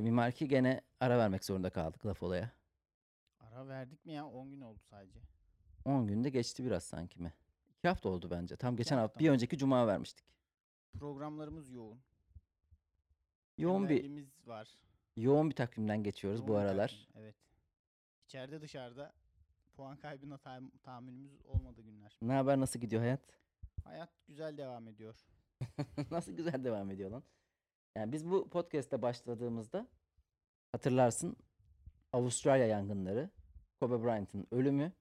Cemil Marki gene ara vermek zorunda kaldık laf olaya. Ara verdik mi ya? 10 gün oldu sadece. 10 günde geçti biraz sanki mi? 2 hafta oldu bence. Tam geçen hafta hafta bir önceki cuma vermiştik. Programlarımız yoğun. Yoğun bir var. yoğun bir takvimden geçiyoruz yoğun bu aralar. takvim, Evet. İçeride dışarıda puan kaybına tahamm- tahammülümüz olmadı günler. Ne haber nasıl gidiyor hayat? Hayat güzel devam ediyor. Nasıl güzel devam ediyor lan. Yani biz bu podcast'te başladığımızda hatırlarsın Avustralya yangınları, Kobe Bryant'ın ölümü,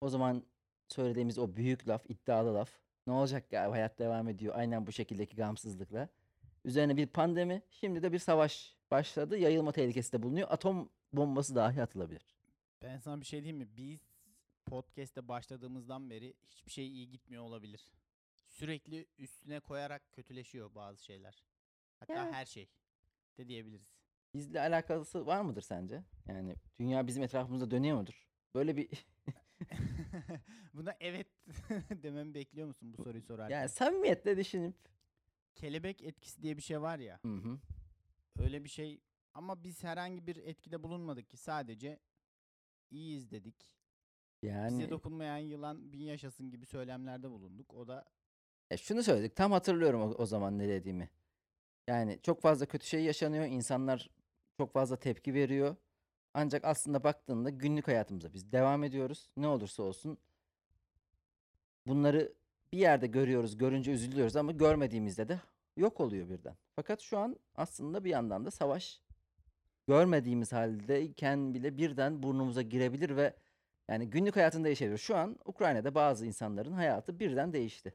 o zaman söylediğimiz o büyük laf, iddialı laf. Ne olacak ya hayat devam ediyor aynen bu şekildeki gamsızlıkla. Üzerine bir pandemi, şimdi de bir savaş başladı. Yayılma tehlikesi de bulunuyor. Atom bombası dahi atılabilir. Ben sana bir şey diyeyim mi? Biz podcast'te başladığımızdan beri hiçbir şey iyi gitmiyor olabilir. Sürekli üstüne koyarak kötüleşiyor bazı şeyler. Hatta Yani. her şey de diyebiliriz. Bizle alakası var mıdır sence? Yani dünya bizim etrafımızda dönüyor mudur? Böyle bir Buna evet dememi bekliyor musun bu soruyu sorarken? yani samimiyetle düşünüp Kelebek etkisi diye bir şey var ya. Hı hı. Öyle bir şey ama biz herhangi bir etkide bulunmadık ki sadece iyiyiz dedik. Yani Bize dokunmayan yılan bin yaşasın gibi söylemlerde bulunduk. O da Ya şunu söyledik. Tam hatırlıyorum o, o zaman ne dediğimi. Yani çok fazla kötü şey yaşanıyor. insanlar çok fazla tepki veriyor. Ancak aslında baktığında günlük hayatımıza biz devam ediyoruz. Ne olursa olsun bunları bir yerde görüyoruz, görünce üzülüyoruz ama görmediğimizde de yok oluyor birden. Fakat şu an aslında bir yandan da savaş görmediğimiz haldeyken bile birden burnumuza girebilir ve yani günlük hayatında yaşayabilir. Şu an Ukrayna'da bazı insanların hayatı birden değişti.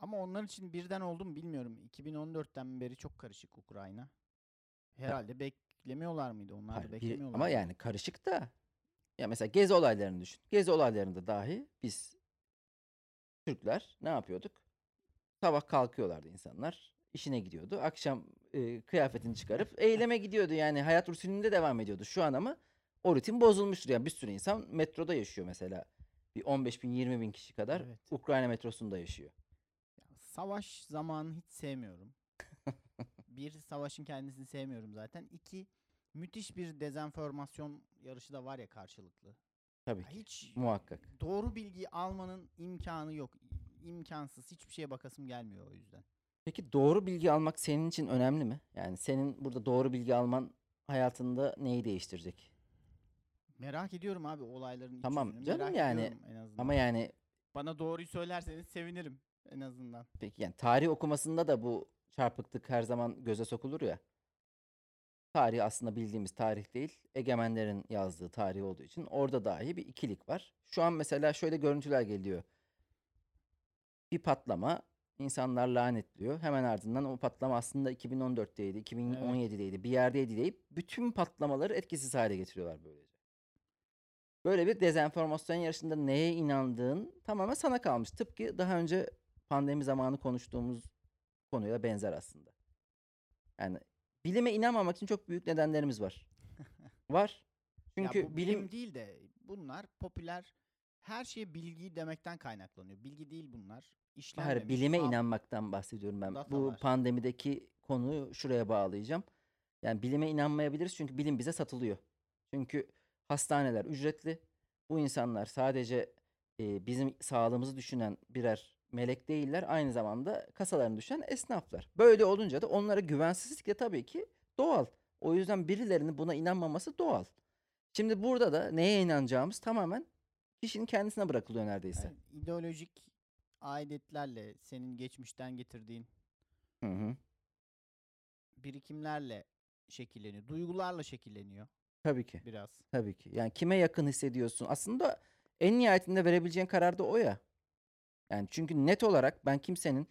Ama onlar için birden oldu mu bilmiyorum. 2014'ten beri çok karışık Ukrayna. Herhalde beklemiyorlar mıydı? Onlar Hayır, da bir- beklemiyorlar. ama yani karışık da. Ya mesela gezi olaylarını düşün. Gezi olaylarında dahi biz Türkler ne yapıyorduk? Sabah kalkıyorlardı insanlar. işine gidiyordu. Akşam e, kıyafetini çıkarıp eyleme gidiyordu. Yani hayat rutininde devam ediyordu. Şu an ama o rutin bozulmuştur. Yani bir sürü insan metroda yaşıyor mesela. Bir 15 bin 20 bin kişi kadar Evet. Ukrayna metrosunda yaşıyor. Savaş zamanı hiç sevmiyorum. bir, savaşın kendisini sevmiyorum zaten. İki, müthiş bir dezenformasyon yarışı da var ya karşılıklı. Tabii ki. hiç Muhakkak. doğru bilgiyi almanın imkanı yok. İmkansız. Hiçbir şeye bakasım gelmiyor o yüzden. Peki doğru bilgi almak senin için önemli mi? Yani senin burada doğru bilgi alman hayatında neyi değiştirecek? Merak ediyorum abi olayların Tamam canım Merak yani ediyorum en azından. Ama yani Bana doğruyu söylerseniz sevinirim en azından. peki yani tarih okumasında da bu çarpıklık her zaman göze sokulur ya. Tarih aslında bildiğimiz tarih değil. Egemenlerin yazdığı tarih olduğu için orada dahi bir ikilik var. Şu an mesela şöyle görüntüler geliyor. Bir patlama insanlar lanetliyor. Hemen ardından o patlama aslında 2014'teydi, 2017'deydi, bir yerdeydi deyip bütün patlamaları etkisiz hale getiriyorlar böylece. Böyle bir dezenformasyon yarışında neye inandığın tamamen sana kalmış. Tıpkı daha önce pandemi zamanı konuştuğumuz konuyla benzer aslında. Yani bilime inanmamak için çok büyük nedenlerimiz var. Var. Çünkü ya bu bilim, bilim değil de bunlar popüler her şeye bilgi demekten kaynaklanıyor. Bilgi değil bunlar. Hayır, İşlenmemiş. bilime fal- inanmaktan bahsediyorum ben. Data Bu var. pandemideki konuyu şuraya bağlayacağım. Yani bilime inanmayabiliriz çünkü bilim bize satılıyor. Çünkü hastaneler ücretli. Bu insanlar sadece e, bizim sağlığımızı düşünen birer melek değiller. Aynı zamanda kasalarını düşünen esnaflar. Böyle olunca da onlara güvensizlik de tabii ki doğal. O yüzden birilerinin buna inanmaması doğal. Şimdi burada da neye inanacağımız tamamen kişinin kendisine bırakılıyor neredeyse. Yani ideolojik aidiyetlerle senin geçmişten getirdiğin Hı hı. birikimlerle şekilleniyor. Duygularla şekilleniyor Tabii ki. biraz. Tabii ki. Yani kime yakın hissediyorsun? Aslında en nihayetinde verebileceğin karar da o ya. Yani çünkü net olarak ben kimsenin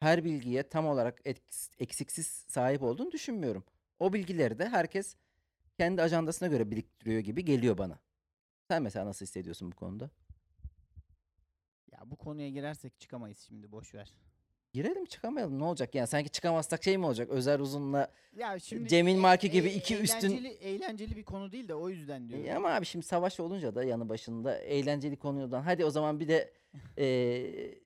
her bilgiye tam olarak eks- eksiksiz sahip olduğunu düşünmüyorum. O bilgileri de herkes kendi ajandasına göre biriktiriyor gibi geliyor bana. Sen mesela nasıl hissediyorsun bu konuda? Ya bu konuya girersek çıkamayız şimdi boş ver. Girelim çıkamayalım ne olacak? Yani sanki çıkamazsak şey mi olacak? Özer Uzun'la Ya şimdi Cemil e- Marki gibi e- iki üstün- eğlenceli, eğlenceli bir konu değil de o yüzden diyorum. E ama abi şimdi savaş olunca da yanı başında eğlenceli konudan hadi o zaman bir de e,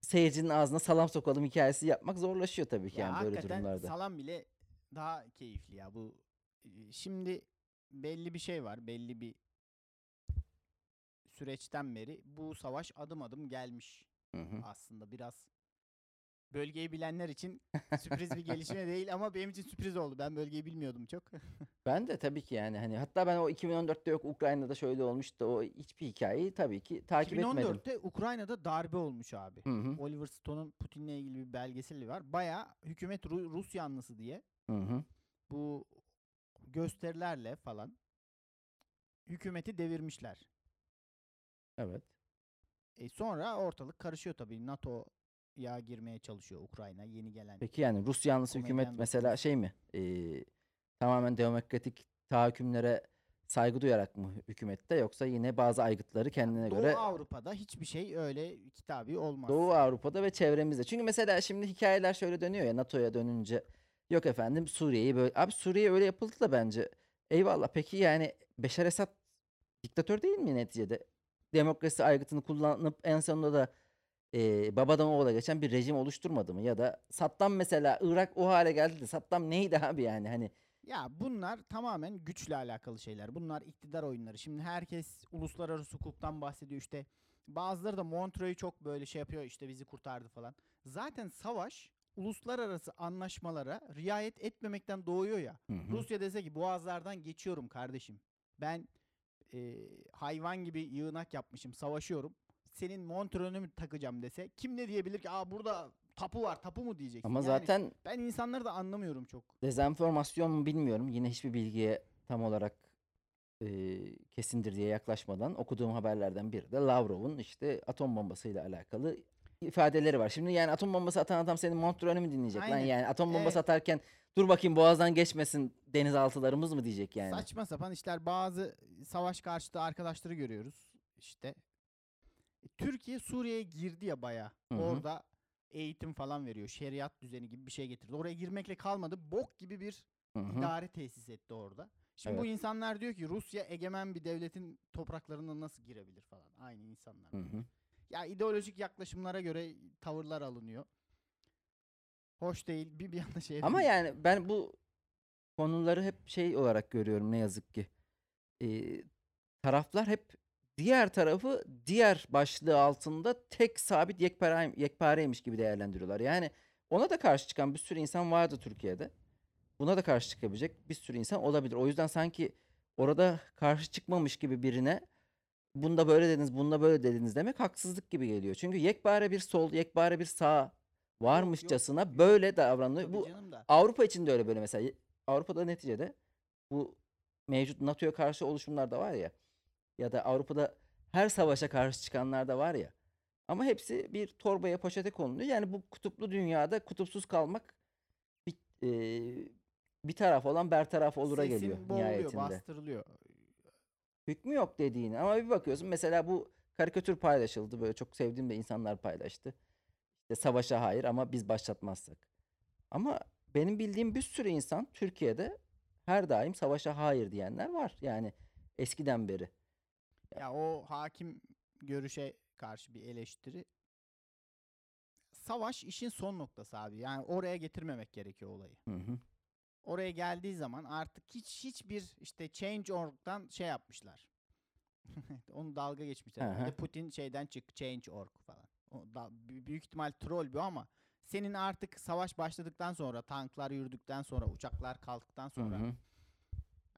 seyircinin ağzına salam sokalım hikayesi yapmak zorlaşıyor tabii ki Ya yani böyle durumlarda. salam bile daha keyifli ya bu. Şimdi belli bir şey var, belli bir süreçten beri bu savaş adım adım gelmiş Hı hı. aslında biraz bölgeyi bilenler için sürpriz bir gelişme değil ama benim için sürpriz oldu. Ben bölgeyi bilmiyordum çok. Ben de tabii ki yani hani hatta ben o 2014'te yok Ukrayna'da şöyle olmuştu o hiçbir hikayeyi tabii ki takip etmedim. 2014'te Ukrayna'da darbe olmuş abi. Hı hı. Oliver Stone'un Putin'le ilgili bir belgeseli var. Baya hükümet Ru- Rus yanlısı diye Hı hı. bu gösterilerle falan hükümeti devirmişler. Evet. E sonra ortalık karışıyor tabii. NATO'ya girmeye çalışıyor Ukrayna yeni gelen. Peki yani Rus yanlısı hükümet Komedyen mesela şey mi? Ee, tamamen demokratik tahakkümlere saygı duyarak mı hükümette yoksa yine bazı aygıtları kendine Doğu göre Avrupa'da hiçbir şey öyle kitabi olmaz. Doğu Avrupa'da ve çevremizde. Çünkü mesela şimdi hikayeler şöyle dönüyor ya NATO'ya dönünce yok efendim Suriye'yi böyle abi Suriye öyle yapıldı da bence. Eyvallah peki yani Beşar Esad diktatör değil mi neticede? Demokrasi aygıtını kullanıp en sonunda da e, babadan oğula geçen bir rejim oluşturmadı mı? Ya da Saddam mesela Irak o hale geldi de Saddam neydi abi yani hani Ya bunlar tamamen güçle alakalı şeyler. Bunlar iktidar oyunları. Şimdi herkes uluslararası hukuktan bahsediyor işte. Bazıları da Montreux'u çok böyle şey yapıyor işte bizi kurtardı falan. Zaten savaş uluslararası anlaşmalara riayet etmemekten doğuyor ya. Hı hı. Rusya dese ki boğazlardan geçiyorum kardeşim. Ben e, hayvan gibi yığınak yapmışım savaşıyorum. Senin Montreux'unu mu takacağım dese kim ne diyebilir ki? Aa burada tapu var tapu mu diyeceksin. ama Yani zaten ben insanları da anlamıyorum çok. Dezenformasyon mu bilmiyorum. Yine hiçbir bilgiye tam olarak e, kesindir diye yaklaşmadan okuduğum haberlerden biri de Lavrov'un işte atom bombasıyla alakalı ifadeleri var. Şimdi yani atom bombası atan adam senin Montreux'unu mu dinleyecek lan? Aynen. Yani atom bombası Evet. atarken dur bakayım boğazdan geçmesin denizaltılarımız mı diyecek yani? Saçma sapan işler bazı savaş karşıtı arkadaşları görüyoruz işte. Türkiye Suriye'ye girdi ya baya. Orada eğitim falan veriyor. Şeriat düzeni gibi bir şey getirdi. Oraya girmekle kalmadı. Bok gibi bir Hı hı. idare tesis etti orada. Şimdi bu Evet. insanlar diyor ki Rusya egemen bir devletin topraklarına nasıl girebilir falan. Aynı insanlar. Hı hı. Ya ideolojik yaklaşımlara göre tavırlar alınıyor. Hoş değil. Bir bir yanda şey Ama yani ben bu konuları hep şey olarak görüyorum ne yazık ki. Ee, taraflar hep diğer tarafı diğer başlığı altında tek sabit yekpare, yekpareymiş gibi değerlendiriyorlar. Yani ona da karşı çıkan bir sürü insan vardı Türkiye'de. Buna da karşı çıkabilecek bir sürü insan olabilir. O yüzden sanki orada karşı çıkmamış gibi birine bunda böyle dediniz, bunda böyle dediniz demek haksızlık gibi geliyor. Çünkü yekpare bir sol, yekpare bir sağ varmışçasına yok, böyle davranılıyor. Tabii Bu da. Avrupa için de öyle böyle mesela. Avrupa'da neticede bu mevcut NATO'ya karşı oluşumlar da var ya ya da Avrupa'da her savaşa karşı çıkanlar da var ya. Ama hepsi bir torbaya poşete konuluyor. Yani bu kutuplu dünyada kutupsuz kalmak bir, e, bir taraf olan bertaraf olura Sesin geliyor boğuluyor, nihayetinde. bastırılıyor. Hükmü yok dediğini ama bir bakıyorsun mesela bu karikatür paylaşıldı böyle çok sevdiğim de insanlar paylaştı. İşte savaşa hayır ama biz başlatmazsak. Ama benim bildiğim bir sürü insan Türkiye'de her daim savaşa hayır diyenler var. Yani eskiden beri. Ya o hakim görüşe karşı bir eleştiri. Savaş işin son noktası abi. Yani oraya getirmemek gerekiyor olayı. Hı hı. Oraya geldiği zaman artık hiç hiçbir işte Change.org'dan şey yapmışlar. Onu dalga geçmişler. Hı hı. Putin şeyden çık Change.org falan. O da, büyük ihtimal troll bu ama senin artık savaş başladıktan sonra tanklar yürüdükten sonra uçaklar kalktıktan Hı sonra hı.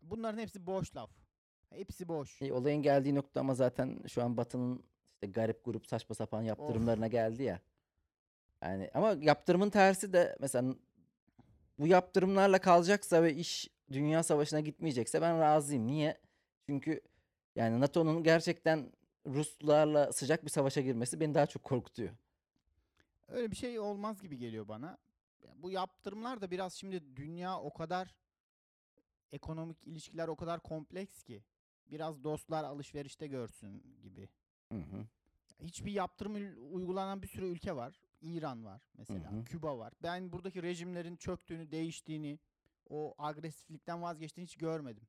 bunların hepsi boş laf. Hepsi boş. E, olayın geldiği nokta ama zaten şu an Batı'nın işte garip grup saçma sapan yaptırımlarına geldi ya. Yani ama yaptırımın tersi de mesela bu yaptırımlarla kalacaksa ve iş dünya savaşına gitmeyecekse ben razıyım. Niye? Çünkü yani NATO'nun gerçekten Ruslarla sıcak bir savaşa girmesi beni daha çok korkutuyor. Öyle bir şey olmaz gibi geliyor bana. Bu yaptırımlar da biraz şimdi dünya o kadar ekonomik ilişkiler o kadar kompleks ki biraz dostlar alışverişte görsün gibi. Hı hı. Hiçbir yaptırım uygulanan bir sürü ülke var. İran var mesela, hı. Küba var. Ben buradaki rejimlerin çöktüğünü, değiştiğini, o agresiflikten vazgeçtiğini hiç görmedim.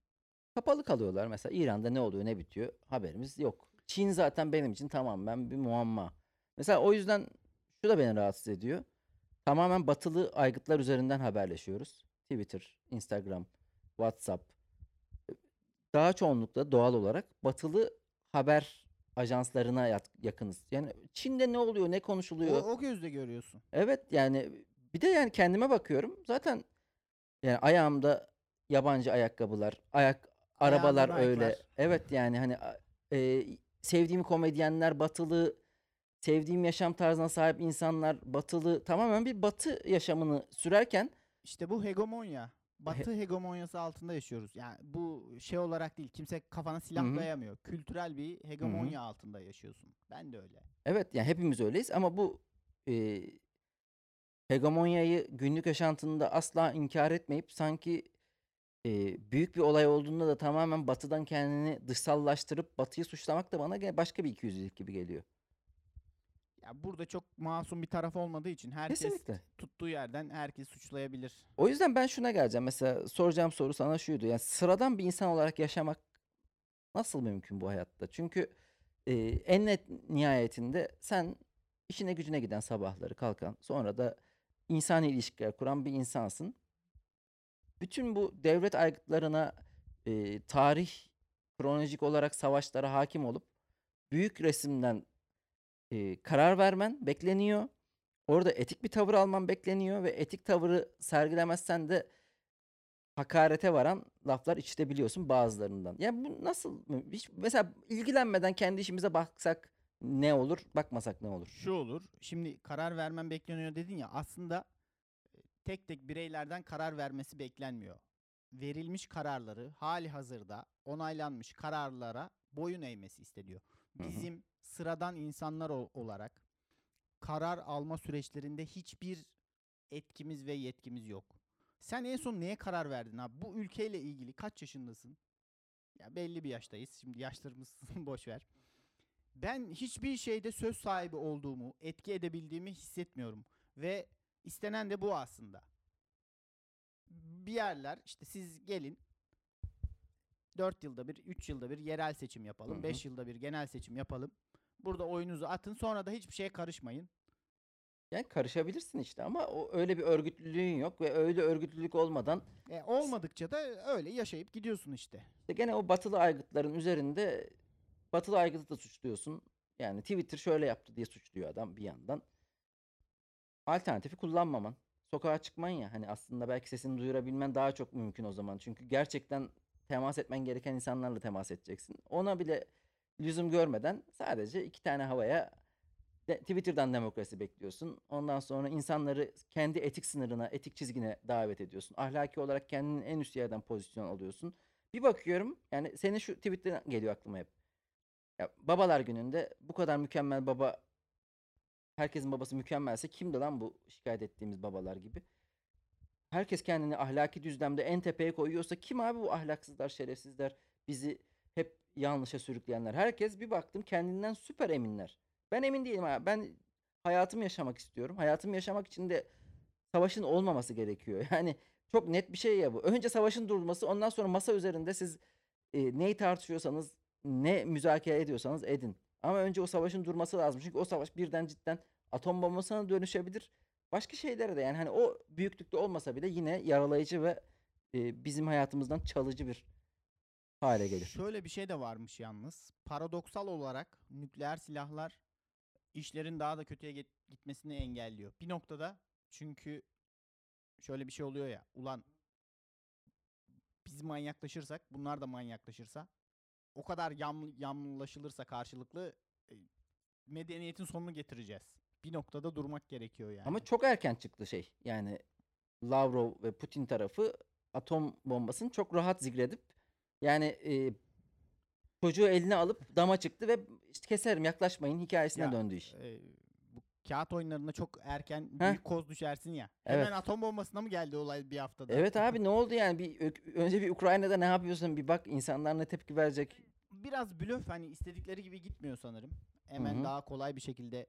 Kapalı kalıyorlar. Mesela İran'da ne oluyor ne bitiyor haberimiz yok. Çin zaten benim için tamamen bir muamma. Mesela o yüzden şu da beni rahatsız ediyor. Tamamen batılı aygıtlar üzerinden haberleşiyoruz. Twitter, Instagram, WhatsApp daha çoğunlukla doğal olarak batılı haber ajanslarına yat- yakınız. Yani Çin'de ne oluyor, ne O, konuşuluyor? o gözle görüyorsun. Evet yani bir de yani kendime bakıyorum. Zaten yani ayağımda yabancı ayakkabılar, ayak arabalar Ayağında öyle. Nike'lar. Evet yani hani a- e, sevdiğim komedyenler batılı, sevdiğim yaşam tarzına sahip insanlar batılı. Tamamen bir batı yaşamını sürerken İşte bu hegemonya. Batı hegemonyası altında yaşıyoruz. Yani bu şey olarak değil. Kimse kafana silah dayamıyor. Kültürel bir hegemonya altında yaşıyorsun. Ben de öyle. evet yani hepimiz öyleyiz ama bu e, hegemonyayı günlük yaşantında asla inkar etmeyip sanki e, büyük bir olay olduğunda da tamamen batıdan kendini dışsallaştırıp batıyı suçlamak da bana başka bir ikiyüzlülük gibi geliyor. Ya burada çok masum bir taraf olmadığı için herkes Kesinlikle. tuttuğu yerden herkes suçlayabilir. O yüzden ben şuna geleceğim. Mesela soracağım soru sana şuydu. Yani sıradan bir insan olarak yaşamak nasıl mümkün bu hayatta? Çünkü e, en net nihayetinde sen işine gücüne giden sabahları kalkan sonra da insani ilişkiler kuran bir insansın. Bütün bu devlet aygıtlarına e, tarih kronolojik olarak savaşlara hakim olup büyük resimden e, karar vermen bekleniyor. Orada etik bir tavır alman bekleniyor ve etik tavırı sergilemezsen de hakarete varan laflar işitebiliyorsun bazılarından. Yani bu nasıl hiç mesela ilgilenmeden kendi işimize baksak ne olur, bakmasak ne olur? Şu olur. Şimdi karar vermem bekleniyor dedin ya. Aslında tek tek bireylerden karar vermesi beklenmiyor. Verilmiş kararları hali hazırda onaylanmış kararlara boyun eğmesi isteniyor. Hı hı. Bizim sıradan insanlar ol- olarak karar alma süreçlerinde hiçbir etkimiz ve yetkimiz yok. Sen en son neye karar verdin abi? Bu ülkeyle ilgili kaç yaşındasın? Ya belli bir yaştayız. Şimdi yaşlarımız boş ver. Ben hiçbir şeyde söz sahibi olduğumu, etki edebildiğimi hissetmiyorum ve istenen de bu aslında. Bir yerler işte siz gelin 4 yılda bir, 3 yılda bir yerel seçim yapalım, hı. 5 yılda bir genel seçim yapalım. Burada oyunuzu atın sonra da hiçbir şeye karışmayın. Yani karışabilirsin işte ama o öyle bir örgütlülüğün yok ve öyle örgütlülük olmadan E, olmadıkça da öyle yaşayıp gidiyorsun işte. işte gene o batılı aygıtların üzerinde batılı aygıtı da suçluyorsun. Yani Twitter şöyle yaptı diye suçluyor adam bir yandan. Alternatifi kullanmaman. Sokağa çıkman ya hani aslında belki sesini duyurabilmen daha çok mümkün o zaman. Çünkü gerçekten temas etmen gereken insanlarla temas edeceksin. Ona bile lüzum görmeden sadece iki tane havaya de- Twitter'dan demokrasi bekliyorsun. Ondan sonra insanları kendi etik sınırına, etik çizgine davet ediyorsun. Ahlaki olarak kendinin en üst yerden pozisyon alıyorsun. Bir bakıyorum yani senin şu tweet'ten geliyor aklıma hep. Ya babalar gününde bu kadar mükemmel baba herkesin babası mükemmelse kimdi lan bu şikayet ettiğimiz babalar gibi? Herkes kendini ahlaki düzlemde en tepeye koyuyorsa kim abi bu ahlaksızlar, şerefsizler, bizi hep yanlışa sürükleyenler? Herkes bir baktım kendinden süper eminler. Ben emin değilim abi. Ben hayatımı yaşamak istiyorum. Hayatımı yaşamak için de savaşın olmaması gerekiyor. Yani çok net bir şey ya bu. Önce savaşın durulması, ondan sonra masa üzerinde siz e, neyi tartışıyorsanız, ne müzakere ediyorsanız edin. Ama önce o savaşın durması lazım. Çünkü o savaş birden cidden atom bombasına dönüşebilir. Başka şeylere de yani hani o büyüklükte olmasa bile yine yaralayıcı ve e, bizim hayatımızdan çalıcı bir hale gelir. Şöyle bir şey de varmış yalnız. Paradoksal olarak nükleer silahlar işlerin daha da kötüye git- gitmesini engelliyor. Bir noktada çünkü şöyle bir şey oluyor ya. Ulan biz manyaklaşırsak bunlar da manyaklaşırsa o kadar yam, yamlaşılırsa karşılıklı medeniyetin sonunu getireceğiz. Bir noktada durmak gerekiyor yani. Ama çok erken çıktı şey. Yani Lavrov ve Putin tarafı atom bombasını çok rahat zikredip yani e, çocuğu eline alıp dama çıktı ve işte keserim yaklaşmayın hikayesine Ya, döndü iş. e, bu kağıt oyunlarında çok erken Heh. büyük koz düşersin ya. Hemen Evet. atom bombasına mı geldi olay bir haftada? Evet abi ne oldu yani bir önce bir Ukrayna'da ne yapıyorsun bir bak insanlar ne tepki verecek. biraz blöf hani istedikleri gibi gitmiyor sanırım. Hemen hı. daha kolay bir şekilde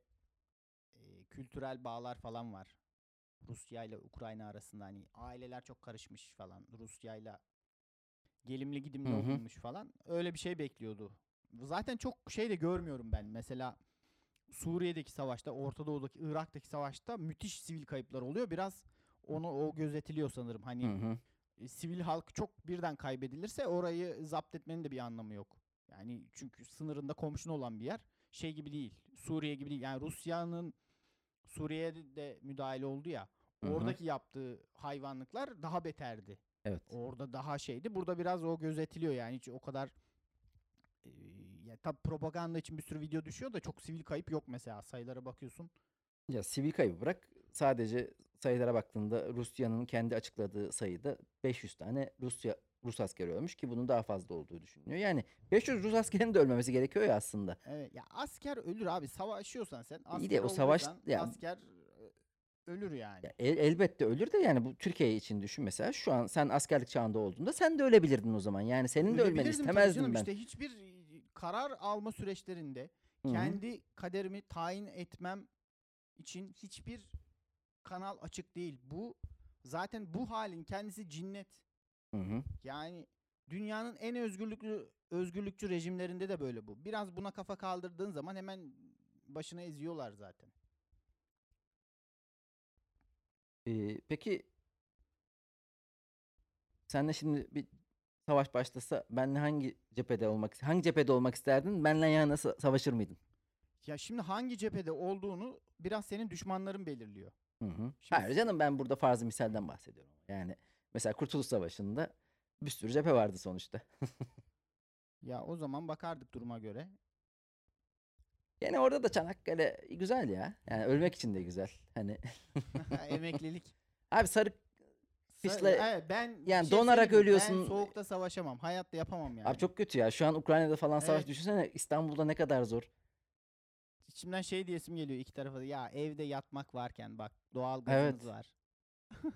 kültürel bağlar falan var. Rusya ile Ukrayna arasında hani aileler çok karışmış falan. Rusya ile gelimli gidimli Hı hı. olunmuş falan. Öyle bir şey bekliyordu. Zaten çok şey de görmüyorum ben. Mesela Suriye'deki savaşta, Orta Doğu'daki, Irak'taki savaşta müthiş sivil kayıplar oluyor. Biraz onu o gözetiliyor sanırım. Hani Hı hı. e, sivil halk çok birden kaybedilirse orayı zapt etmenin de bir anlamı yok. Yani çünkü sınırında komşun olan bir yer şey gibi değil. Suriye gibi değil. Yani Rusya'nın Suriye'de de müdahale oldu ya. Hı hı. Oradaki yaptığı hayvanlıklar daha beterdi. Evet. Orada daha şeydi. Burada biraz o gözetiliyor yani hiç o kadar e, ya tabii propaganda için bir sürü video düşüyor da çok sivil kayıp yok mesela. Sayılara bakıyorsun. Ya sivil kaybı bırak sadece sayılara baktığında Rusya'nın kendi açıkladığı sayıda 500 tane Rusya Rus askeri ölmüş ki bunun daha fazla olduğu düşünülüyor. Yani 500 Rus askerinin de ölmemesi gerekiyor ya aslında. Evet ya asker ölür abi. Savaşıyorsan sen asker İyi de o savaş- ya- asker e, ölür yani. Ya el- elbette ölür de yani bu Türkiye için düşün mesela şu an sen askerlik çağında olduğunda sen de ölebilirdin o zaman. Yani senin de ölmeni istemezdim canım. ben. İşte hiçbir karar alma süreçlerinde Hı hı. kendi kaderimi tayin etmem için hiçbir kanal açık değil. Bu zaten bu halin kendisi cinnet. Hı hı. Yani dünyanın en özgürlüklü özgürlükçü rejimlerinde de böyle bu. Biraz buna kafa kaldırdığın zaman hemen başına eziyorlar zaten. Ee, peki senle şimdi bir savaş başlasa benle hangi cephede olmak hangi cephede olmak isterdin? Benle yana sa- savaşır mıydın? Ya şimdi hangi cephede olduğunu biraz senin düşmanların belirliyor. Hı hı. Şimdi Hayır canım ben burada farzı misalden bahsediyorum. Yani mesela Kurtuluş Savaşı'nda bir sürü cephe vardı sonuçta. Ya o zaman bakardık duruma göre. Yani orada da Çanakkale güzel ya. Yani ölmek için de güzel. Hani Emeklilik. abi sarık Sa- Evet, ben bir yani şey donarak söyleyeyim mi? ölüyorsun. Ben soğukta savaşamam. Hayatta yapamam yani. abi çok kötü ya. Şu an Ukrayna'da falan savaş Evet. düşünsene İstanbul'da ne kadar zor. İçimden şey diyesim geliyor iki tarafa da. Ya evde yatmak varken bak doğal Evet. gazınız var.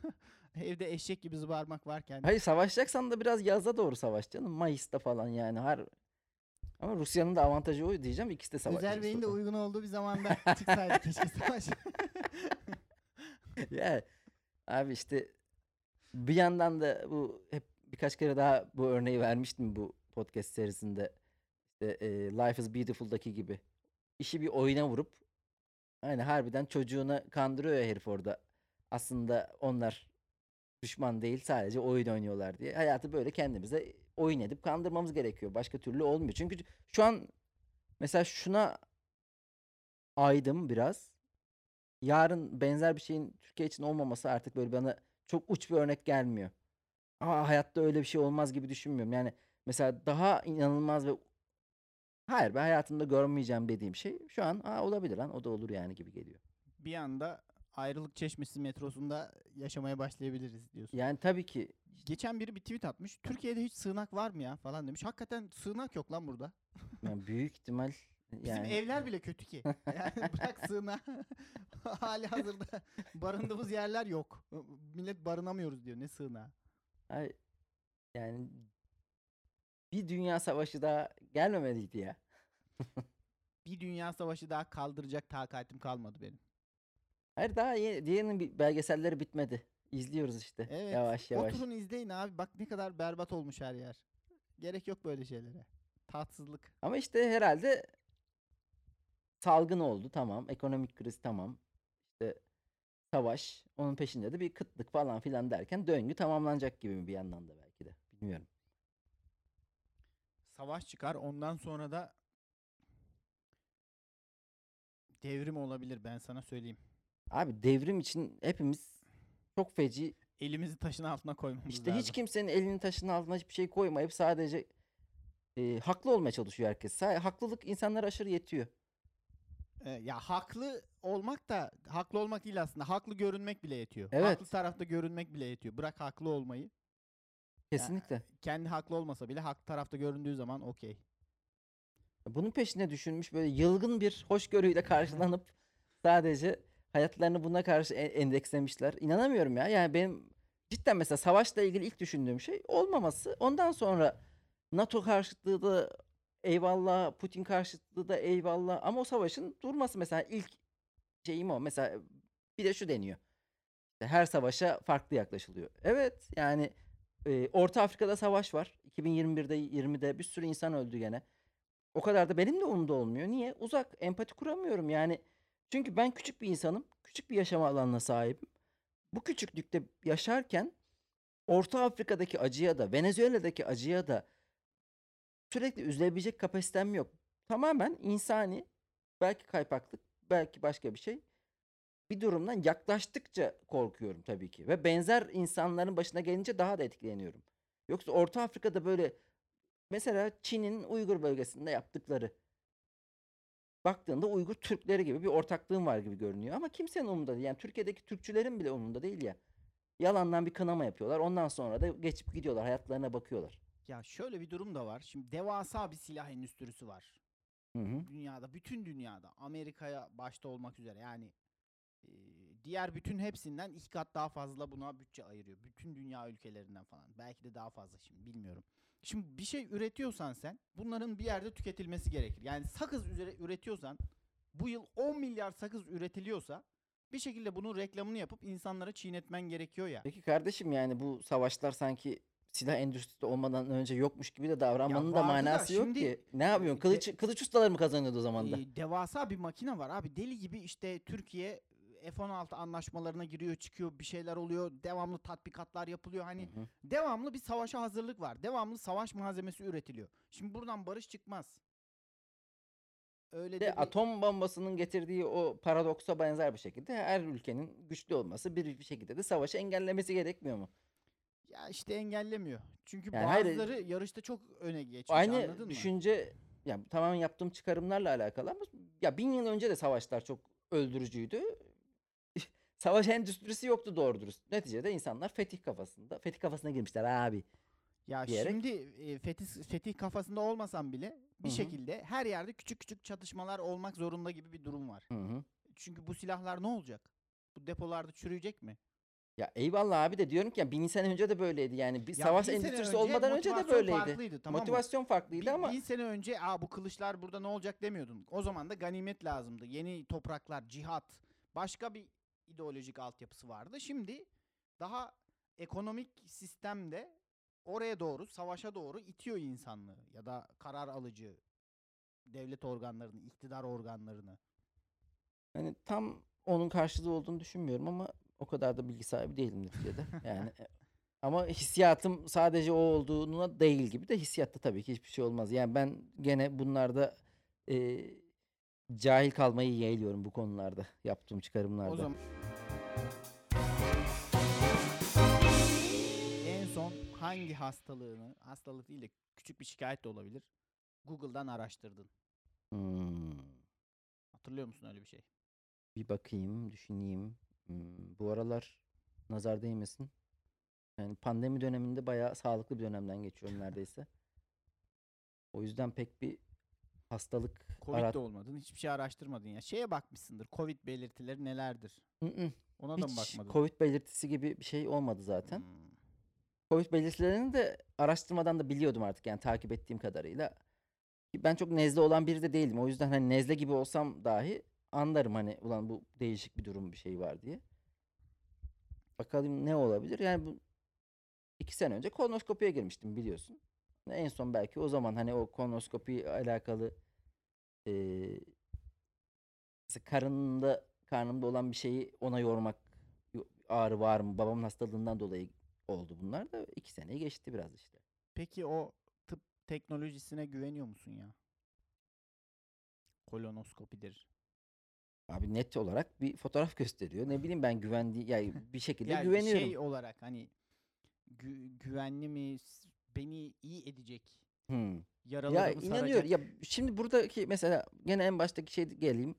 evde eşek gibi zıbarmak varken. Hayır savaşacaksan da biraz yaza doğru savaş canım. Mayıs'ta falan yani. Har ama Rusya'nın da avantajı o diyeceğim. İkisi de savaş. Özel Bey'in de uygun olduğu bir zamanda çıksaydı keşke savaş. ya abi işte bir yandan da bu hep birkaç kere daha bu örneği vermiştim bu podcast serisinde. İşte e, Life is Beautiful'daki gibi. İşi bir oyuna vurup hani harbiden çocuğuna kandırıyor ya herif orada. Aslında onlar düşman değil sadece oyun oynuyorlar diye. Hayatı böyle kendimize oyun edip kandırmamız gerekiyor. Başka türlü olmuyor. Çünkü şu an mesela şuna aydım biraz. Yarın benzer bir şeyin Türkiye için olmaması artık böyle bana çok uç bir örnek gelmiyor. Aa hayatta öyle bir şey olmaz gibi düşünmüyorum. Yani mesela daha inanılmaz ve hayır ben hayatımda görmeyeceğim dediğim şey şu an aa olabilir lan o da olur yani gibi geliyor. bir anda ayrılık çeşmesi metrosunda yaşamaya başlayabiliriz diyorsun. Yani tabii ki Geçen biri bir tweet atmış. Türkiye'de hiç sığınak var mı ya falan demiş. Hakikaten sığınak yok lan burada. yani büyük ihtimal Bizim yani evler bile kötü ki. Yani bırak sığınağı. Hali hazırda barındığımız yerler yok. Millet barınamıyoruz diyor. Ne sığınağı? ay- yani bir dünya savaşı daha gelmemeliydi ya. Bir dünya savaşı daha kaldıracak takatim kalmadı benim. Hayır daha yeni, diğerinin bir belgeselleri bitmedi. İzliyoruz işte Evet. yavaş yavaş. Oturun izleyin abi. Bak ne kadar berbat olmuş her yer. Gerek yok böyle şeylere. Tatsızlık. Ama işte herhalde salgın oldu tamam. Ekonomik kriz tamam. İşte savaş. Onun peşinde de bir kıtlık falan filan derken döngü tamamlanacak gibi mi bir yandan da belki de. Bilmiyorum. Savaş çıkar. Ondan sonra da devrim olabilir ben sana söyleyeyim. Abi devrim için hepimiz çok feci. Elimizi taşın altına koymamız İşte lazım. hiç kimsenin elini taşın altına hiçbir şey koymayıp sadece e, haklı olmaya çalışıyor herkes. Sa- haklılık insanlara aşırı yetiyor. Ee, ya haklı olmak da haklı olmak değil aslında. Haklı görünmek bile yetiyor. Evet. Haklı tarafta görünmek bile yetiyor. Bırak haklı olmayı. Kesinlikle. Kendi haklı olmasa bile haklı tarafta göründüğü zaman okey. Bunun peşine düşünmüş böyle yılgın bir hoşgörüyle karşılanıp sadece hayatlarını buna karşı e- endekslemişler. İnanamıyorum ya. Yani benim cidden mesela savaşla ilgili ilk düşündüğüm şey olmaması. Ondan sonra NATO karşıtlığı da eyvallah, Putin karşıtlığı da eyvallah. Ama o savaşın durması mesela ilk şeyim o. Mesela bir de şu deniyor. Her savaşa farklı yaklaşılıyor. Evet yani e, Orta Afrika'da savaş var. 2021'de 20'de bir sürü insan öldü gene. O kadar da benim de umurumda olmuyor. Niye? Uzak, empati kuramıyorum yani. Çünkü ben küçük bir insanım. Küçük bir yaşam alanına sahibim. bu küçüklükte yaşarken Orta Afrika'daki acıya da Venezuela'daki acıya da sürekli üzülebilecek kapasitem yok. Tamamen insani belki kaypaklık belki başka bir şey bir durumdan yaklaştıkça korkuyorum tabii ki ve benzer insanların başına gelince daha da etkileniyorum. Yoksa Orta Afrika'da böyle mesela Çin'in Uygur bölgesinde yaptıkları baktığında Uygur Türkleri gibi bir ortaklığın var gibi görünüyor ama kimsenin umurunda değil. Yani Türkiye'deki Türkçülerin bile umurunda değil ya. Yalandan bir kınama yapıyorlar. Ondan sonra da geçip gidiyorlar. Hayatlarına bakıyorlar. Ya şöyle bir durum da var. Şimdi devasa bir silah endüstrisi var. Hı hı. Dünyada, bütün dünyada. Amerika'ya başta olmak üzere. Yani e, diğer bütün hepsinden iki kat daha fazla buna bütçe ayırıyor. Bütün dünya ülkelerinden falan. Belki de daha fazla şimdi bilmiyorum. Şimdi bir şey üretiyorsan sen bunların bir yerde tüketilmesi gerekir. Yani sakız üzere üretiyorsan bu yıl 10 milyar sakız üretiliyorsa bir şekilde bunun reklamını yapıp insanlara çiğnetmen gerekiyor ya. Peki kardeşim yani bu savaşlar sanki silah endüstrisi olmadan önce yokmuş gibi de davranmanın da vardı da manası yok ki. Ne yapıyorsun? e, Kılıç kılıç ustaları mı kazanıyordu o zaman da? Ee, devasa bir makine var abi. Deli gibi işte Türkiye F-16 anlaşmalarına giriyor çıkıyor bir şeyler oluyor. Devamlı tatbikatlar yapılıyor. Hani Hı hı. devamlı bir savaşa hazırlık var. Devamlı savaş malzemesi üretiliyor. Şimdi buradan barış çıkmaz. Öyle de de bir- atom bombasının getirdiği o paradoksa benzer bir şekilde her ülkenin güçlü olması bir bir şekilde de savaşı engellemesi gerekmiyor mu? ya işte engellemiyor. Çünkü Yani hayır, bazıları yarışta çok öne geçmiş Aynı anladın mı? düşünce yani tamamen yaptığım çıkarımlarla alakalı ama ya bin yıl önce de savaşlar çok öldürücüydü. Savaş endüstrisi yoktu doğru dürüst. Neticede insanlar fetih kafasında. Fetih kafasına girmişler abi. Ya diyerek- şimdi e, fetih, fetih kafasında olmasam bile bir Hı hı. şekilde her yerde küçük küçük çatışmalar olmak zorunda gibi bir durum var. Hı hı. Çünkü bu silahlar ne olacak? Bu depolarda çürüyecek mi? Ya eyvallah abi de diyorum ki ya bin sene önce de böyleydi. Yani bir Ya savaş endüstrisi önce olmadan önce de böyleydi. farklıydı, tamam mı? Motivasyon farklıydı Bin, ama bin sene önce Aa, bu kılıçlar burada ne olacak demiyordun. O zaman da ganimet lazımdı. Yeni topraklar, cihat, başka bir ideolojik altyapısı vardı. Şimdi daha ekonomik sistemde oraya doğru, savaşa doğru itiyor insanlığı ya da karar alıcı devlet organlarını, iktidar organlarını. hani tam onun karşılığı olduğunu düşünmüyorum ama o kadar da bilgi sahibi değilim neticede. Yani ama hissiyatım sadece o olduğuna değil gibi de hissiyatta tabii ki hiçbir şey olmaz. Yani ben gene bunlarda e, cahil kalmayı yeğliyorum bu konularda yaptığım çıkarımlarda. O zaman hangi hastalığını, hastalık değil de küçük bir şikayet de olabilir. Google'dan araştırdın. Hmm, Hatırlıyor musun öyle bir şey? bir bakayım, düşüneyim. Hmm, bu aralar nazar değmesin. Yani pandemi döneminde bayağı sağlıklı bir dönemden geçiyorum neredeyse. O yüzden pek bir hastalık Covid arat de olmadın. Hiçbir şey araştırmadın ya. Şeye bakmışsındır. Covid belirtileri nelerdir? Mm-mm. Ona da mı Hiç bakmadın? Covid belirtisi gibi bir şey olmadı zaten. Hmm. Covid belirtilerini de araştırmadan da biliyordum artık yani takip ettiğim kadarıyla. Ben çok nezle olan biri de değilim. O yüzden hani nezle gibi olsam dahi anlarım hani ulan bu değişik bir durum bir şey var diye. Bakalım ne olabilir? Yani bu iki sene önce kolonoskopiye girmiştim biliyorsun. En son belki o zaman hani o kolonoskopi alakalı mesela karnında karnımda olan bir şeyi ona yormak yo- ağrı var mı babamın hastalığından dolayı oldu bunlar da iki seneyi geçti biraz işte. Peki o tıp teknolojisine güveniyor musun ya? Kolonoskopidir. Abi net olarak bir fotoğraf gösteriyor. Ne bileyim ben güvendiği yani bir şekilde Yani güveniyorum. şey olarak hani gü- güvenli mi beni iyi edecek Hmm. Ya yaralarımı inanıyor. saracak Ya şimdi buradaki mesela gene en baştaki şey geleyim.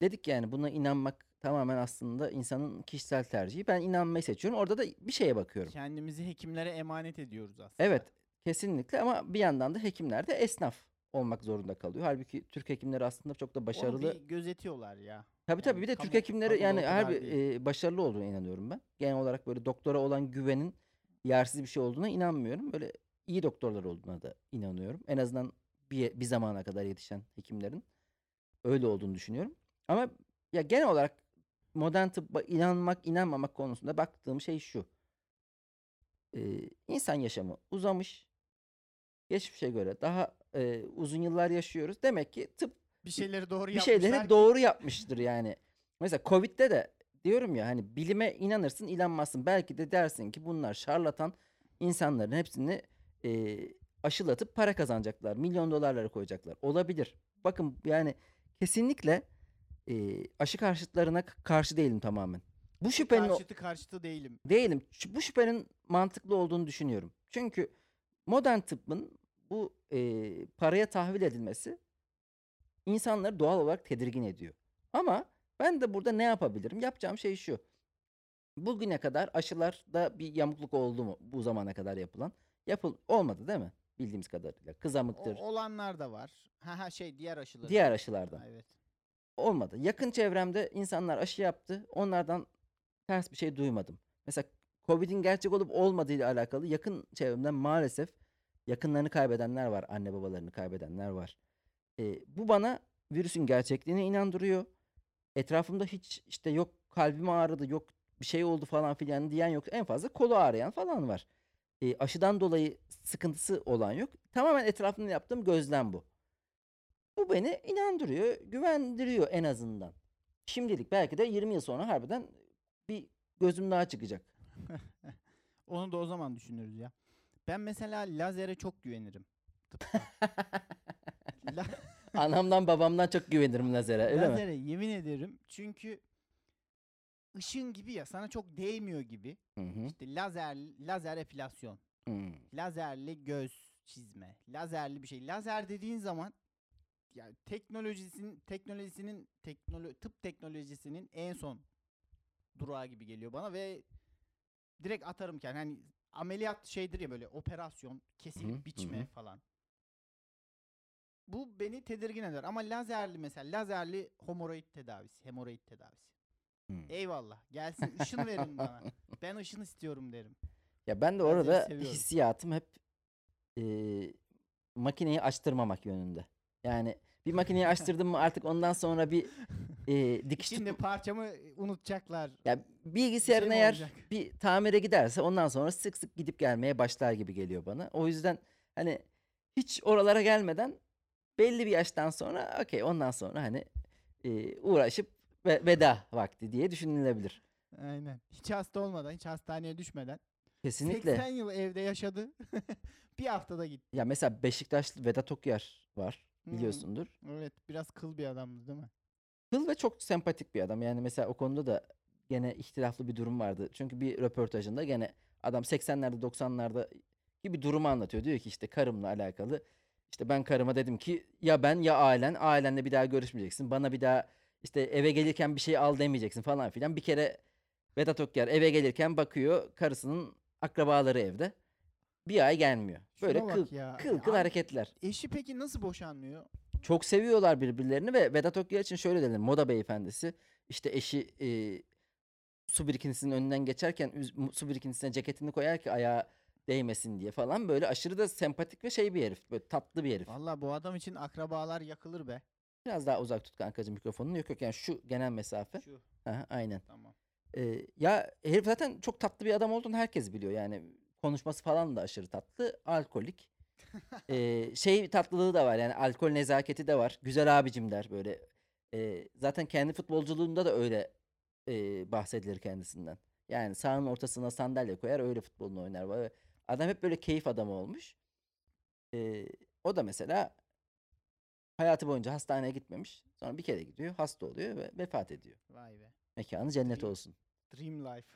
Dedik yani buna inanmak tamamen aslında insanın kişisel tercihi. Ben inanmayı seçiyorum. Orada da bir şeye bakıyorum. kendimizi hekimlere emanet ediyoruz aslında. Evet, kesinlikle ama bir yandan da hekimler de esnaf olmak zorunda kalıyor. Halbuki Türk hekimleri aslında çok da Onu başarılı. bir gözetiyorlar ya. Tabii tabii bir de kamu- Türk hekimleri yani o kadar harbi değil. e, başarılı olduğuna inanıyorum ben. Genel olarak böyle doktora olan güvenin yersiz bir şey olduğuna inanmıyorum. Böyle iyi doktorlar olduğuna da inanıyorum. En azından bir, bir zamana kadar yetişen hekimlerin öyle olduğunu düşünüyorum. Ama ya genel olarak modern tıbba inanmak inanmamak konusunda baktığım şey şu. Ee, insan yaşamı uzamış. Geçmişe göre daha e, uzun yıllar yaşıyoruz. Demek ki tıp Bir şeyleri doğru bir yapmışlar şeyleri doğru yapmıştır yani. Mesela Covid'de de diyorum ya hani bilime inanırsın inanmazsın. Belki de dersin ki bunlar şarlatan insanların hepsini e, aşılatıp para kazanacaklar. Milyon dolarları koyacaklar. Olabilir. Bakın yani kesinlikle e, aşı karşıtlarına karşı değilim tamamen. Bu şüphenin o- Karşıtı karşıtı değilim. değilim. Bu şüphenin mantıklı olduğunu düşünüyorum. Çünkü modern tıbbın bu e, paraya tahvil edilmesi insanları doğal olarak tedirgin ediyor. Ama ben de burada ne yapabilirim? Yapacağım şey şu. Bugüne kadar aşılarda bir yamukluk oldu mu bu zamana kadar yapılan? Yapıl olmadı değil mi? Bildiğimiz kadarıyla. O, Kızamıktır. olanlar da var. Ha ha şey diğer aşıları. Diğer aşılardan. Evet. Olmadı. Yakın çevremde insanlar aşı yaptı. Onlardan ters bir şey duymadım. Mesela Covid'in gerçek olup olmadığı ile alakalı yakın çevremden maalesef yakınlarını kaybedenler var. Anne babalarını kaybedenler var. Ee, bu bana virüsün gerçekliğine inandırıyor. Etrafımda hiç işte yok kalbim ağrıdı, yok bir şey oldu falan filan diyen yok. En fazla kolu ağrıyan falan var. Ee, aşıdan dolayı sıkıntısı olan yok. Tamamen etrafımda yaptığım gözlem bu. Bu beni inandırıyor, güvendiriyor en azından. Şimdilik belki de 20 yıl sonra harbiden bir gözüm daha çıkacak. Onu da o zaman düşünürüz ya. Ben mesela lazere çok güvenirim. La- Anamdan babamdan çok güvenirim lazere öyle mi? lazere yemin ederim. Çünkü ışın gibi ya sana çok değmiyor gibi. Hı hı. İşte lazer lazer epilasyon, hı. lazerli göz çizme, lazerli bir şey. Lazer dediğin zaman ya teknolojisinin teknolojisinin teknolo tıp teknolojisinin en son durağı gibi geliyor bana ve direkt atarım kendimi. Hani ameliyat şeydir ya böyle operasyon, kesilip hı, biçme hı. falan. Bu beni tedirgin eder ama lazerli mesela lazerli hemoroid tedavisi, hemoroid tedavisi. Hı. Eyvallah. Gelsin ışın verin bana. Ben ışın istiyorum derim. Ya ben de Lazeri orada seviyorum. hissiyatım hep eee, makineyi açtırmamak yönünde. Yani bir makineyi açtırdım mı artık ondan sonra bir eee dikiş Şimdi tutma- parçamı unutacaklar. Ya bilgisayarın mi eğer olacak? bir tamire giderse ondan sonra sık sık gidip gelmeye başlar gibi geliyor bana. O yüzden hani hiç oralara gelmeden belli bir yaştan sonra okey ondan sonra hani eee, uğraşıp ve veda vakti diye düşünülebilir. Aynen. Hiç hasta olmadan, hiç hastaneye düşmeden. Kesinlikle. 80 yıl evde yaşadı. bir haftada gitti. Ya mesela Beşiktaşlı Vedat Okyar var. Biliyorsundur. Evet, biraz kıl bir adamdı değil mi? Kıl ve çok sempatik bir adam. Yani mesela o konuda da gene ihtilaflı bir durum vardı. Çünkü bir röportajında gene adam 80'lerde 90'larda gibi durumu anlatıyor. Diyor ki işte karımla alakalı. İşte ben karıma dedim ki ya ben ya ailen. Ailenle bir daha görüşmeyeceksin. Bana bir daha işte eve gelirken bir şey al demeyeceksin falan filan. Bir kere Vedat Okyar eve gelirken bakıyor karısının akrabaları evde. Bir ay gelmiyor. Böyle Şuna bak kıl, ya. kıl kıl Abi, hareketler. Eşi peki nasıl boşanmıyor? Çok seviyorlar birbirlerini ve Vedat Okyar için şöyle denir. Moda beyefendisi. İşte eşi e, su birikintisinin önünden geçerken üz- mu- su birikintisine ceketini koyar ki ayağa değmesin diye falan. Böyle aşırı da sempatik ve şey bir herif. Böyle tatlı bir herif. Valla bu adam için akrabalar yakılır be. Biraz daha uzak tut kankacığım mikrofonunu. Yok yok yani şu genel mesafe. Şu. Aha, aynen. Tamam. Ee, ya herif zaten çok tatlı bir adam olduğunu herkes biliyor. Yani konuşması falan da aşırı tatlı. Alkolik. Ee, şey tatlılığı da var yani alkol nezaketi de var. Güzel abicim der böyle. Ee, zaten kendi futbolculuğunda da öyle e, bahsedilir kendisinden. Yani sahanın ortasına sandalye koyar öyle futbolunu oynar. Böyle Adam hep böyle keyif adamı olmuş. Ee, o da mesela hayatı boyunca hastaneye gitmemiş. Sonra bir kere gidiyor, hasta oluyor ve vefat ediyor. Vay be. Mekanı cennet Dream. olsun. Dream life.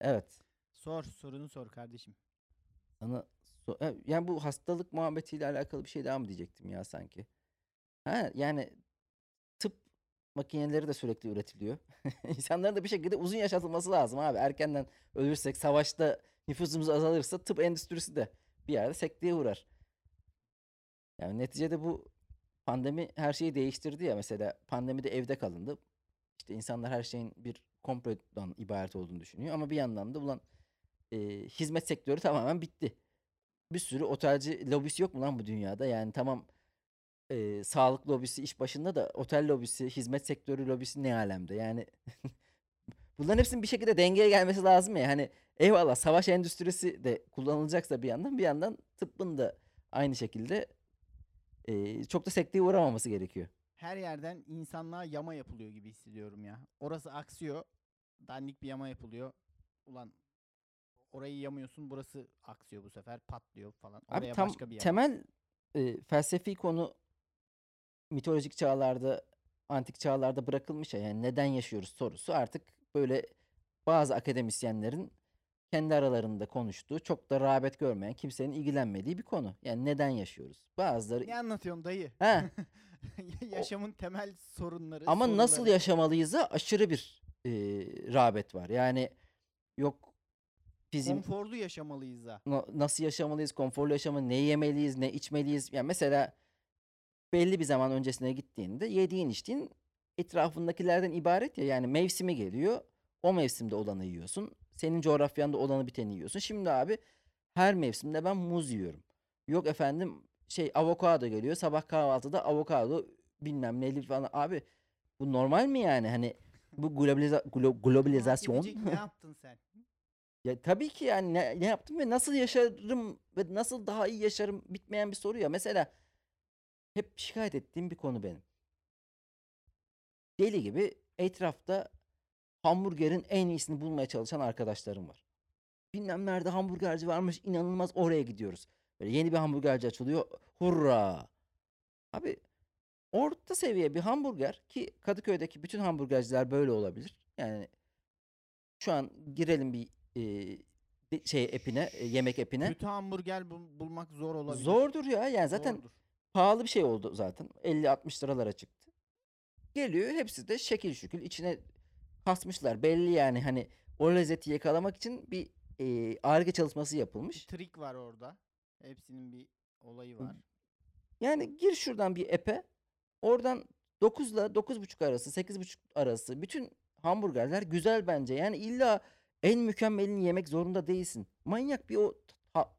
Evet. Sor, sorunu sor kardeşim. Sana so- yani bu hastalık muhabbetiyle alakalı bir şey daha mı diyecektim ya sanki? Ha yani tıp makineleri de sürekli üretiliyor. İnsanların da bir şekilde uzun yaşatılması lazım abi. Erkenden ölürsek, savaşta nüfusumuz azalırsa tıp endüstrisi de bir yerde sekteye uğrar. Yani neticede bu pandemi her şeyi değiştirdi ya. Mesela pandemide evde kalındı. İşte insanlar her şeyin bir komplodan ibaret olduğunu düşünüyor. Ama bir yandan da ulan e, hizmet sektörü tamamen bitti. Bir sürü otelci lobisi yok mu lan bu dünyada? Yani tamam e, sağlık lobisi iş başında da otel lobisi, hizmet sektörü lobisi ne alemde? Yani bunların hepsinin bir şekilde dengeye gelmesi lazım ya. Hani eyvallah savaş endüstrisi de kullanılacaksa bir yandan bir yandan tıbbın da aynı şekilde e, çok da sekteye uğramaması gerekiyor. Her yerden insanlığa yama yapılıyor gibi hissediyorum ya. Orası aksıyor. dandik bir yama yapılıyor. Ulan orayı yamıyorsun burası aksıyor bu sefer patlıyor falan. Abi Oraya tam başka bir temel e, felsefi konu mitolojik çağlarda, antik çağlarda bırakılmış ya. Yani neden yaşıyoruz sorusu artık böyle bazı akademisyenlerin kendi aralarında konuştuğu, çok da rağbet görmeyen, kimsenin ilgilenmediği bir konu. Yani neden yaşıyoruz? Bazıları Ne anlatıyorsun dayı? He. Yaşamın temel sorunları. Ama nasıl sorunları. yaşamalıyız'a aşırı bir e, rağbet var. Yani yok bizim Konforlu yaşamalıyız na- nasıl yaşamalıyız, konforlu yaşamı, ne yemeliyiz, ne içmeliyiz. Yani mesela belli bir zaman öncesine gittiğinde yediğin içtiğin etrafındakilerden ibaret ya. Yani mevsimi geliyor. O mevsimde olanı yiyorsun. Senin coğrafyanda olanı biteni yiyorsun. Şimdi abi her mevsimde ben muz yiyorum. Yok efendim şey avokado geliyor. Sabah kahvaltıda avokado bilmem neli falan. Abi bu normal mi yani? Hani bu globaliza- glo- globalizasyon. Ne yaptın sen? Ya tabii ki yani ne, ne yaptım ve nasıl yaşarım ve nasıl daha iyi yaşarım bitmeyen bir soru ya. Mesela hep şikayet ettiğim bir konu benim. Deli gibi etrafta hamburgerin en iyisini bulmaya çalışan arkadaşlarım var. Bilmem nerede hamburgerci varmış inanılmaz oraya gidiyoruz. Böyle yeni bir hamburgerci açılıyor. Hurra! Abi orta seviye bir hamburger ki Kadıköy'deki bütün hamburgerciler böyle olabilir. Yani şu an girelim bir e, şey epine, e, yemek epine. Kötü hamburger bul- bulmak zor olabilir. Zordur ya. Yani zaten Zordur. pahalı bir şey oldu zaten. 50-60 liralara çıktı. Geliyor hepsi de şekil şükül içine kasmışlar. Belli yani hani o lezzeti yakalamak için bir e, arge çalışması Bir yapılmış. trik var orada. Hepsinin bir olayı var. Yani gir şuradan bir epe. Oradan 9 ile 9.5 arası, 8.5 arası bütün hamburgerler güzel bence. Yani illa en mükemmelini yemek zorunda değilsin. Manyak bir o ta-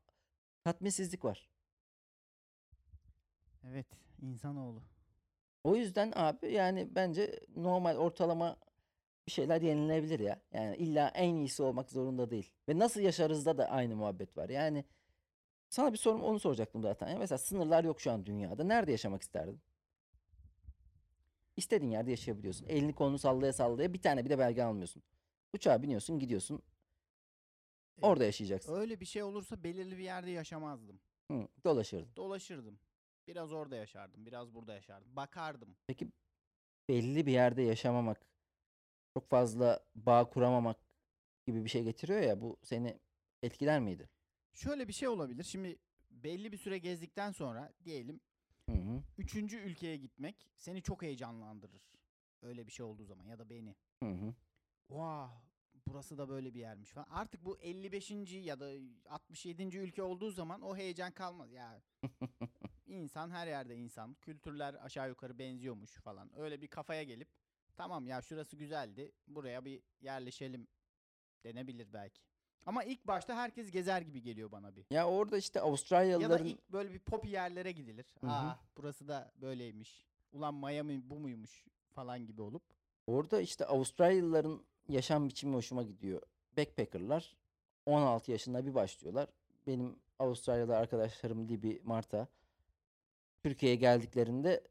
tatminsizlik var. Evet, insanoğlu. O yüzden abi yani bence normal ortalama bir şeyler yenilebilir ya. Yani illa en iyisi olmak zorunda değil. Ve nasıl yaşarızda da aynı muhabbet var. Yani sana bir sorum onu soracaktım zaten. Ya mesela sınırlar yok şu an dünyada. Nerede yaşamak isterdin? İstediğin yerde yaşayabiliyorsun. Elini kolunu sallaya sallaya bir tane bir de belge almıyorsun. Uçağa biniyorsun gidiyorsun. E, Orada yaşayacaksın. Öyle bir şey olursa belirli bir yerde yaşamazdım. Hı, dolaşırdın. Dolaşırdım. Biraz orada yaşardım, biraz burada yaşardım. Bakardım. Peki belli bir yerde yaşamamak, çok fazla bağ kuramamak gibi bir şey getiriyor ya bu seni etkiler miydi? Şöyle bir şey olabilir. Şimdi belli bir süre gezdikten sonra diyelim Hı hı. üçüncü ülkeye gitmek seni çok heyecanlandırır. Öyle bir şey olduğu zaman ya da beni. Hı hı. Vah burası da böyle bir yermiş falan. Artık bu 55. ya da 67. ülke olduğu zaman o heyecan kalmaz. Ya insan her yerde insan. Kültürler aşağı yukarı benziyormuş falan. Öyle bir kafaya gelip tamam ya şurası güzeldi. Buraya bir yerleşelim denebilir belki. Ama ilk başta herkes gezer gibi geliyor bana bir. Ya orada işte Ya da Avustralyalıların ilk böyle bir popi yerlere gidilir. Hı hı. Aa burası da böyleymiş. Ulan Miami bu muymuş falan gibi olup. orada işte Avustralyalıların yaşam biçimi hoşuma gidiyor. Backpacker'lar 16 yaşında bir başlıyorlar. Benim Avustralyalı arkadaşlarım Libby, Marta Türkiye'ye geldiklerinde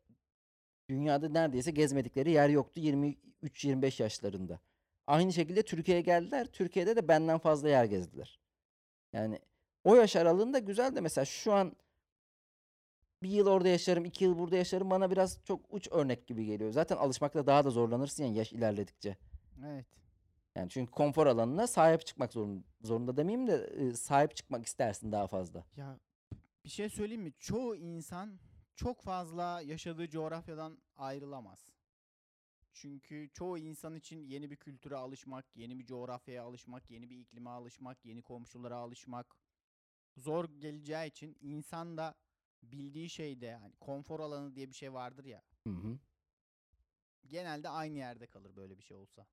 dünyada neredeyse gezmedikleri yer yoktu 23-25 yaşlarında. Aynı şekilde Türkiye'ye geldiler. Türkiye'de de benden fazla yer gezdiler. Yani o yaş aralığında güzel de mesela şu an bir yıl orada yaşarım, iki yıl burada yaşarım bana biraz çok uç örnek gibi geliyor. Zaten alışmakta daha da zorlanırsın yani yaş ilerledikçe. Evet. Yani çünkü konfor alanına sahip çıkmak zorunda, zorunda demeyeyim de e, sahip çıkmak istersin daha fazla. Ya bir şey söyleyeyim mi? Çoğu insan çok fazla yaşadığı coğrafyadan ayrılamaz. Çünkü çoğu insan için yeni bir kültüre alışmak, yeni bir coğrafyaya alışmak, yeni bir iklime alışmak, yeni komşulara alışmak zor geleceği için insan da bildiği şeyde yani konfor alanı diye bir şey vardır ya. Hı hı. Genelde aynı yerde kalır böyle bir şey olsa.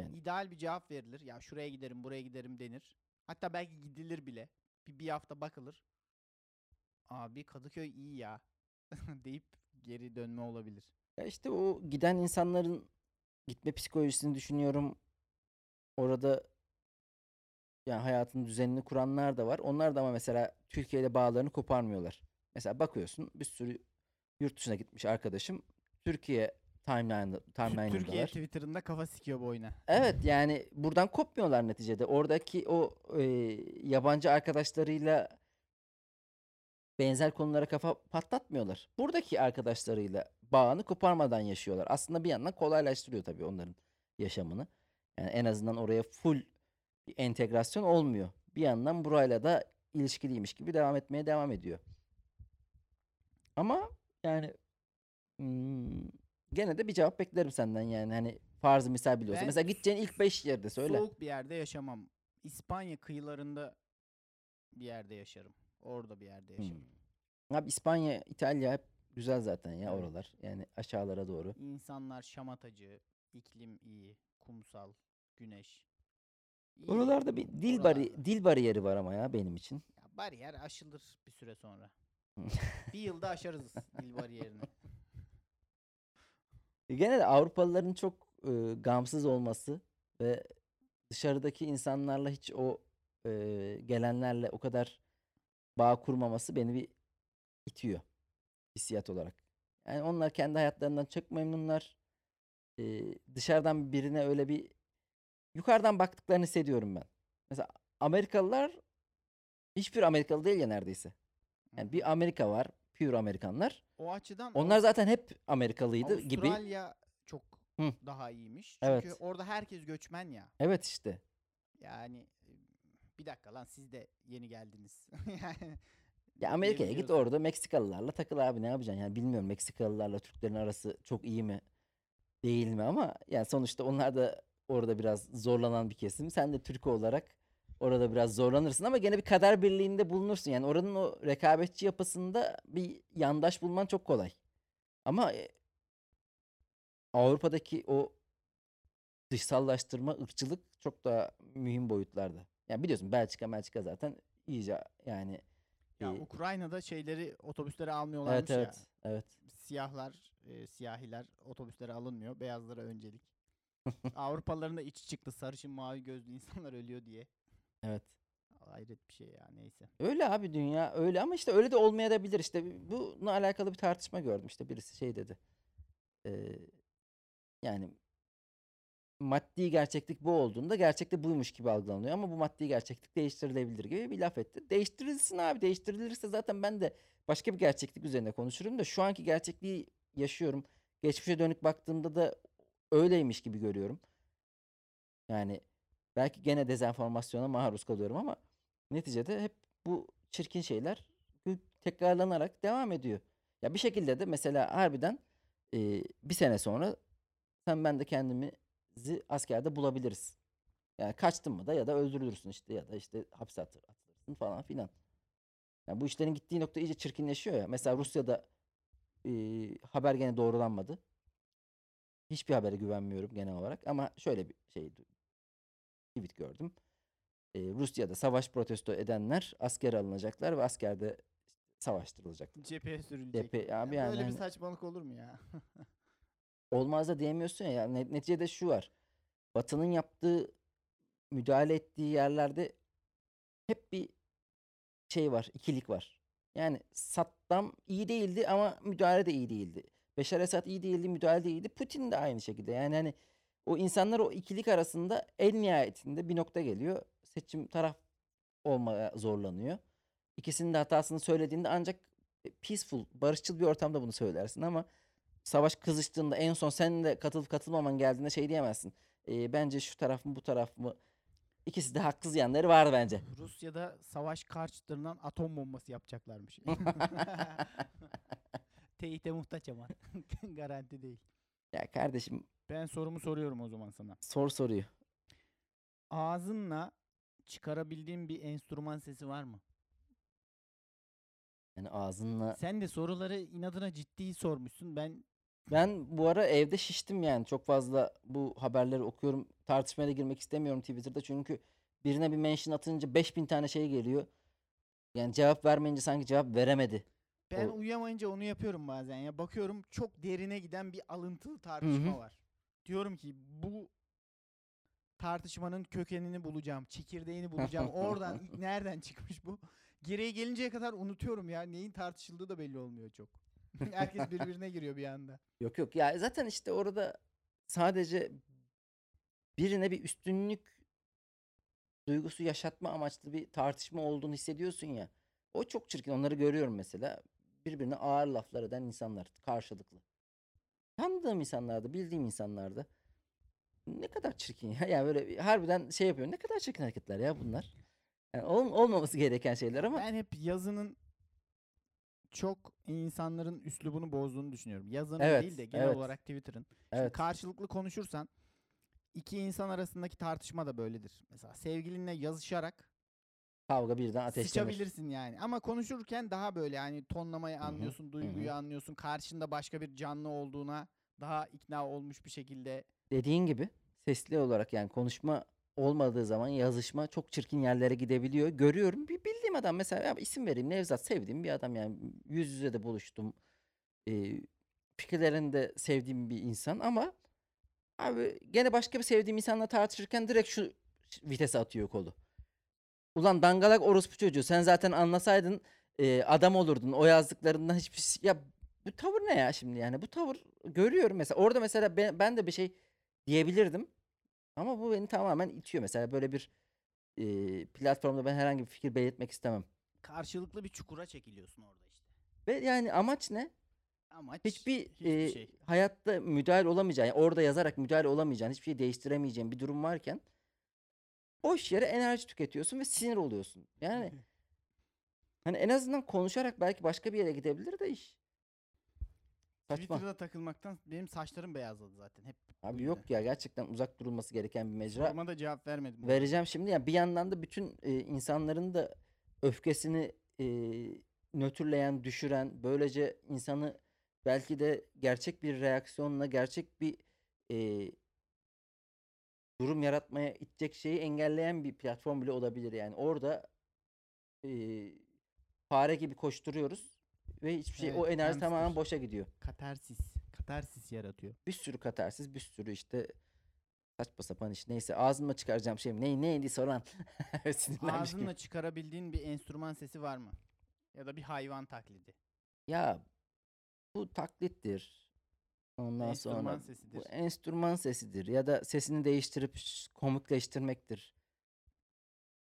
Yani- İdeal bir cevap verilir. Ya şuraya giderim, buraya giderim denir. Hatta belki gidilir bile. Bir, bir hafta bakılır. Abi Kadıköy iyi ya deyip geri dönme olabilir. Ya işte o giden insanların gitme psikolojisini düşünüyorum. Orada yani hayatın düzenini kuranlar da var. Onlar da ama mesela Türkiye ile bağlarını koparmıyorlar. Mesela bakıyorsun bir sürü yurt dışına gitmiş arkadaşım. Türkiye timeline Türkiye timeline'ındalar. Twitter'ında kafa sikiyor bu oyuna. Evet yani buradan kopmuyorlar neticede. Oradaki o e, yabancı arkadaşlarıyla benzer konulara kafa patlatmıyorlar. Buradaki arkadaşlarıyla bağını koparmadan yaşıyorlar. Aslında bir yandan kolaylaştırıyor tabii onların yaşamını. Yani en azından oraya full bir entegrasyon olmuyor. Bir yandan burayla da ilişkiliymiş gibi devam etmeye devam ediyor. Ama yani hmm, gene de bir cevap beklerim senden yani hani farzı misal biliyorsa. Ben Mesela gideceğin ilk 5 yerde söyle. Soğuk bir yerde yaşamam. İspanya kıyılarında bir yerde yaşarım. Orada bir yerde yaşarım. Hmm. Abi İspanya, İtalya hep güzel zaten ya Evet. oralar. Yani aşağılara doğru. İnsanlar şamatacı, iklim iyi, kumsal, güneş. İyi. Oralarda bir dil bari Oralarda. dil bariyeri var ama ya benim için. Ya bariyer aşılır bir süre sonra. bir yılda aşarız dil bariyerini. E, Gene de Avrupalıların çok e, gamsız olması ve dışarıdaki insanlarla hiç o e, gelenlerle o kadar bağ kurmaması beni bir itiyor hissiyat olarak. Yani onlar kendi hayatlarından çok memnunlar. E, dışarıdan birine öyle bir yukarıdan baktıklarını hissediyorum ben. Mesela Amerikalılar hiçbir Amerikalı değil ya neredeyse. Yani bir Amerika var, pure Amerikanlar. O açıdan Onlar zaten hep Amerikalıydı gibi. Avustralya çok Hı. daha iyiymiş. Çünkü Evet. orada herkes göçmen ya. Evet işte. Yani e, bir dakika lan siz de yeni geldiniz. yani Ya Amerika'ya git orada Meksikalılarla takıl abi ne yapacaksın? Yani bilmiyorum Meksikalılarla Türklerin arası çok iyi mi değil mi ama yani sonuçta onlar da orada biraz zorlanan bir kesim. Sen de Türk olarak orada biraz zorlanırsın ama gene bir kader birliğinde bulunursun. Yani oranın o rekabetçi yapısında bir yandaş bulman çok kolay. Ama e, Avrupa'daki o dışsallaştırma, ırkçılık çok daha mühim boyutlarda. Yani biliyorsun Belçika, Belçika zaten iyice yani Ya e, Ukrayna'da şeyleri otobüslere Evet almıyorlarmış evet. ya. Evet. Siyahlar, e, siyahiler otobüslere alınmıyor. Beyazlara öncelik. Avrupalıların da içi çıktı. Sarışın mavi gözlü insanlar ölüyor diye. Evet. Hayret bir şey ya neyse. Öyle abi dünya öyle ama işte öyle de olmayabilir. İşte bununla alakalı bir tartışma gördüm. İşte birisi şey dedi. Ee, yani maddi gerçeklik bu olduğunda gerçekte buymuş gibi algılanıyor ama bu maddi gerçeklik değiştirilebilir gibi bir laf etti. Değiştirilsin abi. Değiştirilirse zaten ben de başka bir gerçeklik üzerine konuşurum da şu anki gerçekliği yaşıyorum. Geçmişe dönük baktığımda da öyleymiş gibi görüyorum. Yani belki gene dezenformasyona maruz kalıyorum ama neticede hep bu çirkin şeyler tekrarlanarak devam ediyor. Ya bir şekilde de mesela harbiden e, bir sene sonra sen ben de kendimizi askerde bulabiliriz. Yani kaçtın mı da ya da öldürülürsün işte ya da işte hapse atır, atılırsın falan filan. Yani bu işlerin gittiği nokta iyice çirkinleşiyor ya. Mesela Rusya'da e, haber gene doğrulanmadı. Hiçbir habere güvenmiyorum genel olarak ama şöyle bir şey tweet gördüm. E, Rusya'da savaş protesto edenler askere alınacaklar ve askerde savaştırılacak. Cepheye sürülecek. Cephe- abi Ya yani böyle bir hani- saçmalık olur mu ya? olmaz da diyemiyorsun ya. Yani net- neticede şu var. Batı'nın yaptığı, müdahale ettiği yerlerde hep bir şey var, ikilik var. Yani Saddam iyi değildi ama müdahale de iyi değildi. Beşar Esad iyi değildi, müdahale de iyiydi. Putin de aynı şekilde. Yani hani o insanlar o ikilik arasında en nihayetinde bir nokta geliyor. Seçim taraf olmaya zorlanıyor. İkisinin de hatasını söylediğinde ancak peaceful, barışçıl bir ortamda bunu söylersin ama savaş kızıştığında en son senin de katılıp katılmaman geldiğinde şey diyemezsin. "Ee, bence şu taraf mı bu taraf mı? İkisi de haksız yanları var bence. Rusya'da savaş karşıtlarından atom bombası yapacaklarmış. Teyite muhtaç ama. Garanti değil. ya kardeşim Ben sorumu soruyorum o zaman sana. sor soruyu. Ağzınla çıkarabildiğin bir enstrüman sesi var mı? Yani ağzınla Sen de soruları inadına ciddi sormuşsun. Ben Ben bu ara evde şiştim yani. Çok fazla bu haberleri okuyorum. Tartışmaya da girmek istemiyorum Twitter'da. Çünkü birine bir mention atınca 5000 tane şey geliyor. Yani cevap vermeyince sanki cevap veremedi. ben O- uyuyamayınca onu yapıyorum bazen ya. Bakıyorum çok derine giden bir alıntılı tartışma hı. var. Diyorum ki bu tartışmanın kökenini bulacağım, çekirdeğini bulacağım. Oradan nereden çıkmış bu? Geriye gelinceye kadar unutuyorum ya. Neyin tartışıldığı da belli olmuyor çok. Herkes birbirine giriyor bir anda. Yok yok ya zaten işte orada sadece birine bir üstünlük duygusu yaşatma amaçlı bir tartışma olduğunu hissediyorsun ya. O çok çirkin. Onları görüyorum mesela. Birbirine ağır laflar eden insanlar karşılıklı. Tanıdığım insanlardı, bildiğim insanlardı. Ne kadar çirkin ya. Yani böyle harbiden şey yapıyor. Ne kadar çirkin hareketler ya bunlar. Yani ol- olmaması gereken şeyler ama Ben hep yazının çok insanların üslubunu bozduğunu düşünüyorum. Yazının Evet, değil de genel evet. olarak Twitter'ın. Şimdi evet. karşılıklı konuşursan iki insan arasındaki tartışma da böyledir. Mesela sevgilinle yazışarak Kavga birden ateşlenir. sıçabilirsin yani. Ama konuşurken daha böyle yani tonlamayı anlıyorsun, duyguyu anlıyorsun. Karşında başka bir canlı olduğuna daha ikna olmuş bir şekilde dediğin gibi sesli olarak yani konuşma olmadığı zaman yazışma çok çirkin yerlere gidebiliyor. Görüyorum. Bir bildiğim adam mesela ya isim vereyim Nevzat sevdiğim bir adam yani yüz yüze de buluştum. Ee, fikirlerini de sevdiğim bir insan ama abi gene başka bir sevdiğim insanla tartışırken direkt şu vitese atıyor kolu. Ulan dangalak orospu çocuğu sen zaten anlasaydın e, adam olurdun. O yazdıklarından hiçbir şey... Ya bu tavır ne ya şimdi yani? Bu tavır görüyorum mesela. Orada mesela ben, ben de bir şey diyebilirdim. Ama bu beni tamamen itiyor. Mesela böyle bir e, platformda ben herhangi bir fikir belirtmek istemem. karşılıklı bir çukura çekiliyorsun orada işte. Ve yani amaç ne? Amaç Hiçbir, hiçbir e, şey. hayatta müdahale olamayacağın, yani orada yazarak müdahale olamayacağın, hiçbir şey değiştiremeyeceğin bir durum varken boş yere enerji tüketiyorsun ve sinir oluyorsun. Yani hani en azından konuşarak belki başka bir yere gidebilir de iş. Saçma. Twitter'da takılmaktan benim saçlarım beyazladı zaten. Hep Abi yok ya gerçekten uzak durulması gereken bir mecra. Soruma da cevap vermedim. Vereceğim şimdi. Yani bir yandan da bütün e, insanların da öfkesini e, nötrleyen, düşüren, böylece insanı belki de gerçek bir reaksiyonla, gerçek bir e, durum yaratmaya itecek şeyi engelleyen bir platform bile olabilir. Yani orada e, fare gibi koşturuyoruz ve hiçbir şey o Evet, enerji tamamen hamster. boşa gidiyor. Katarsis. Katarsis yaratıyor. Bir sürü katarsis, bir sürü işte saçma sapan iş. Neyse ağzıma çıkaracağım şey ne neydi soran. Sinirlenmiş gibi. Ağzınla çıkarabildiğin bir enstrüman sesi var mı? Ya da bir hayvan taklidi. Ya bu taklittir. Ondan enstrüman sonra sesidir. bu enstrüman sesidir ya da sesini değiştirip komikleştirmektir.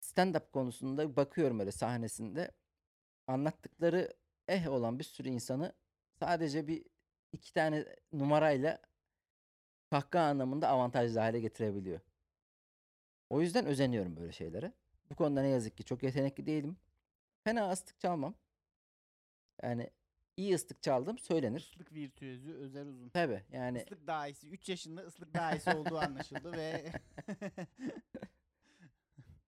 Stand-up konusunda bakıyorum öyle sahnesinde anlattıkları eh olan bir sürü insanı sadece bir iki tane numarayla kahkaha anlamında avantajlı hale getirebiliyor. O yüzden özeniyorum böyle şeylere. Bu konuda ne yazık ki çok yetenekli değilim. Fena ıslık çalmam. Yani iyi ıslık çaldım söylenir. Islık virtüözü Özer Uzun. Tabii yani Islık dahisi 3 yaşında ıslık dahisi olduğu anlaşıldı ve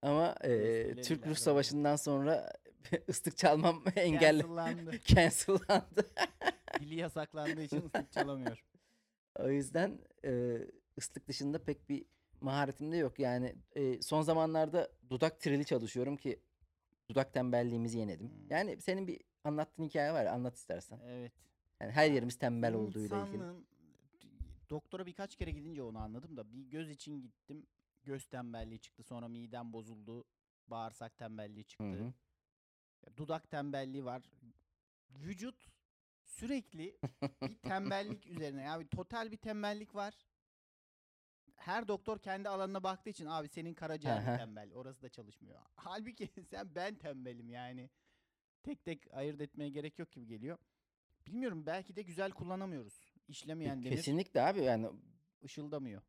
ama e, Türk-Rus Savaşı'ndan sonra ıslık çalmam engelli cancellandı. cancellandı. Dili yasaklandığı için ıslık çalamıyor. O yüzden e, ıslık dışında pek bir maharetim de yok. Yani e, son zamanlarda dudak trili çalışıyorum ki dudak tembelliğimizi yenedim. Hmm. Yani senin bir anlattığın hikaye var ya anlat istersen. Evet. Yani her yerimiz tembel olduğuyla ilgili. İnsanlığın- doktora birkaç kere gidince onu anladım da bir göz için gittim. Göz tembelliği çıktı. Sonra midem bozuldu. Bağırsak tembelliği çıktı. Hı hı. Dudak tembelliği var. Vücut sürekli bir tembellik üzerine. Yani total bir tembellik var. Her doktor kendi alanına baktığı için abi senin karaciğer tembel. Orası da çalışmıyor. Halbuki sen ben tembelim yani. Tek tek ayırt etmeye gerek yok gibi geliyor. Bilmiyorum belki de güzel kullanamıyoruz. İşlemeyen demir Kesinlikle abi yani ışıldamıyor.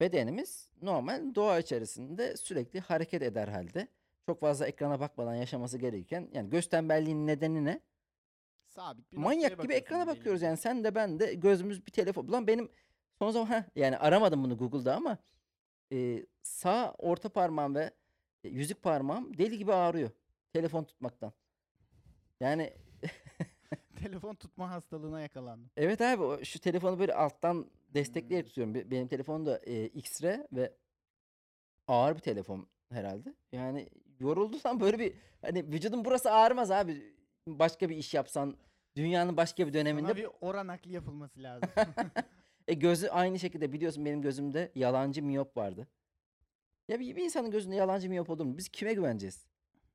bedenimiz normal doğa içerisinde sürekli hareket eder halde. Çok fazla ekrana bakmadan yaşaması gerekirken yani göz tembelliğinin nedeni ne? Sabit bir noktaya Manyak gibi bakıyorsun ekrana belli bakıyoruz yani sen de ben de gözümüz bir telefon. Ulan benim son zaman heh, yani aramadım bunu Google'da ama e, sağ orta parmağım ve e, yüzük parmağım deli gibi ağrıyor telefon tutmaktan. Yani Telefon tutma hastalığına yakalandım. evet abi şu telefonu böyle alttan destekleyerek Hmm. tutuyorum. Be- Benim telefon da e, X-Ray ve ağır bir telefon herhalde. Yani yorulduysam böyle bir hani vücudun burası ağrımaz abi. Başka bir iş yapsan dünyanın başka bir döneminde Sana bir oran nakli yapılması lazım. E gözü aynı şekilde biliyorsun benim gözümde yalancı miyop vardı. Ya bir, bir insanın gözünde yalancı miyop olur mu? Biz kime güveneceğiz?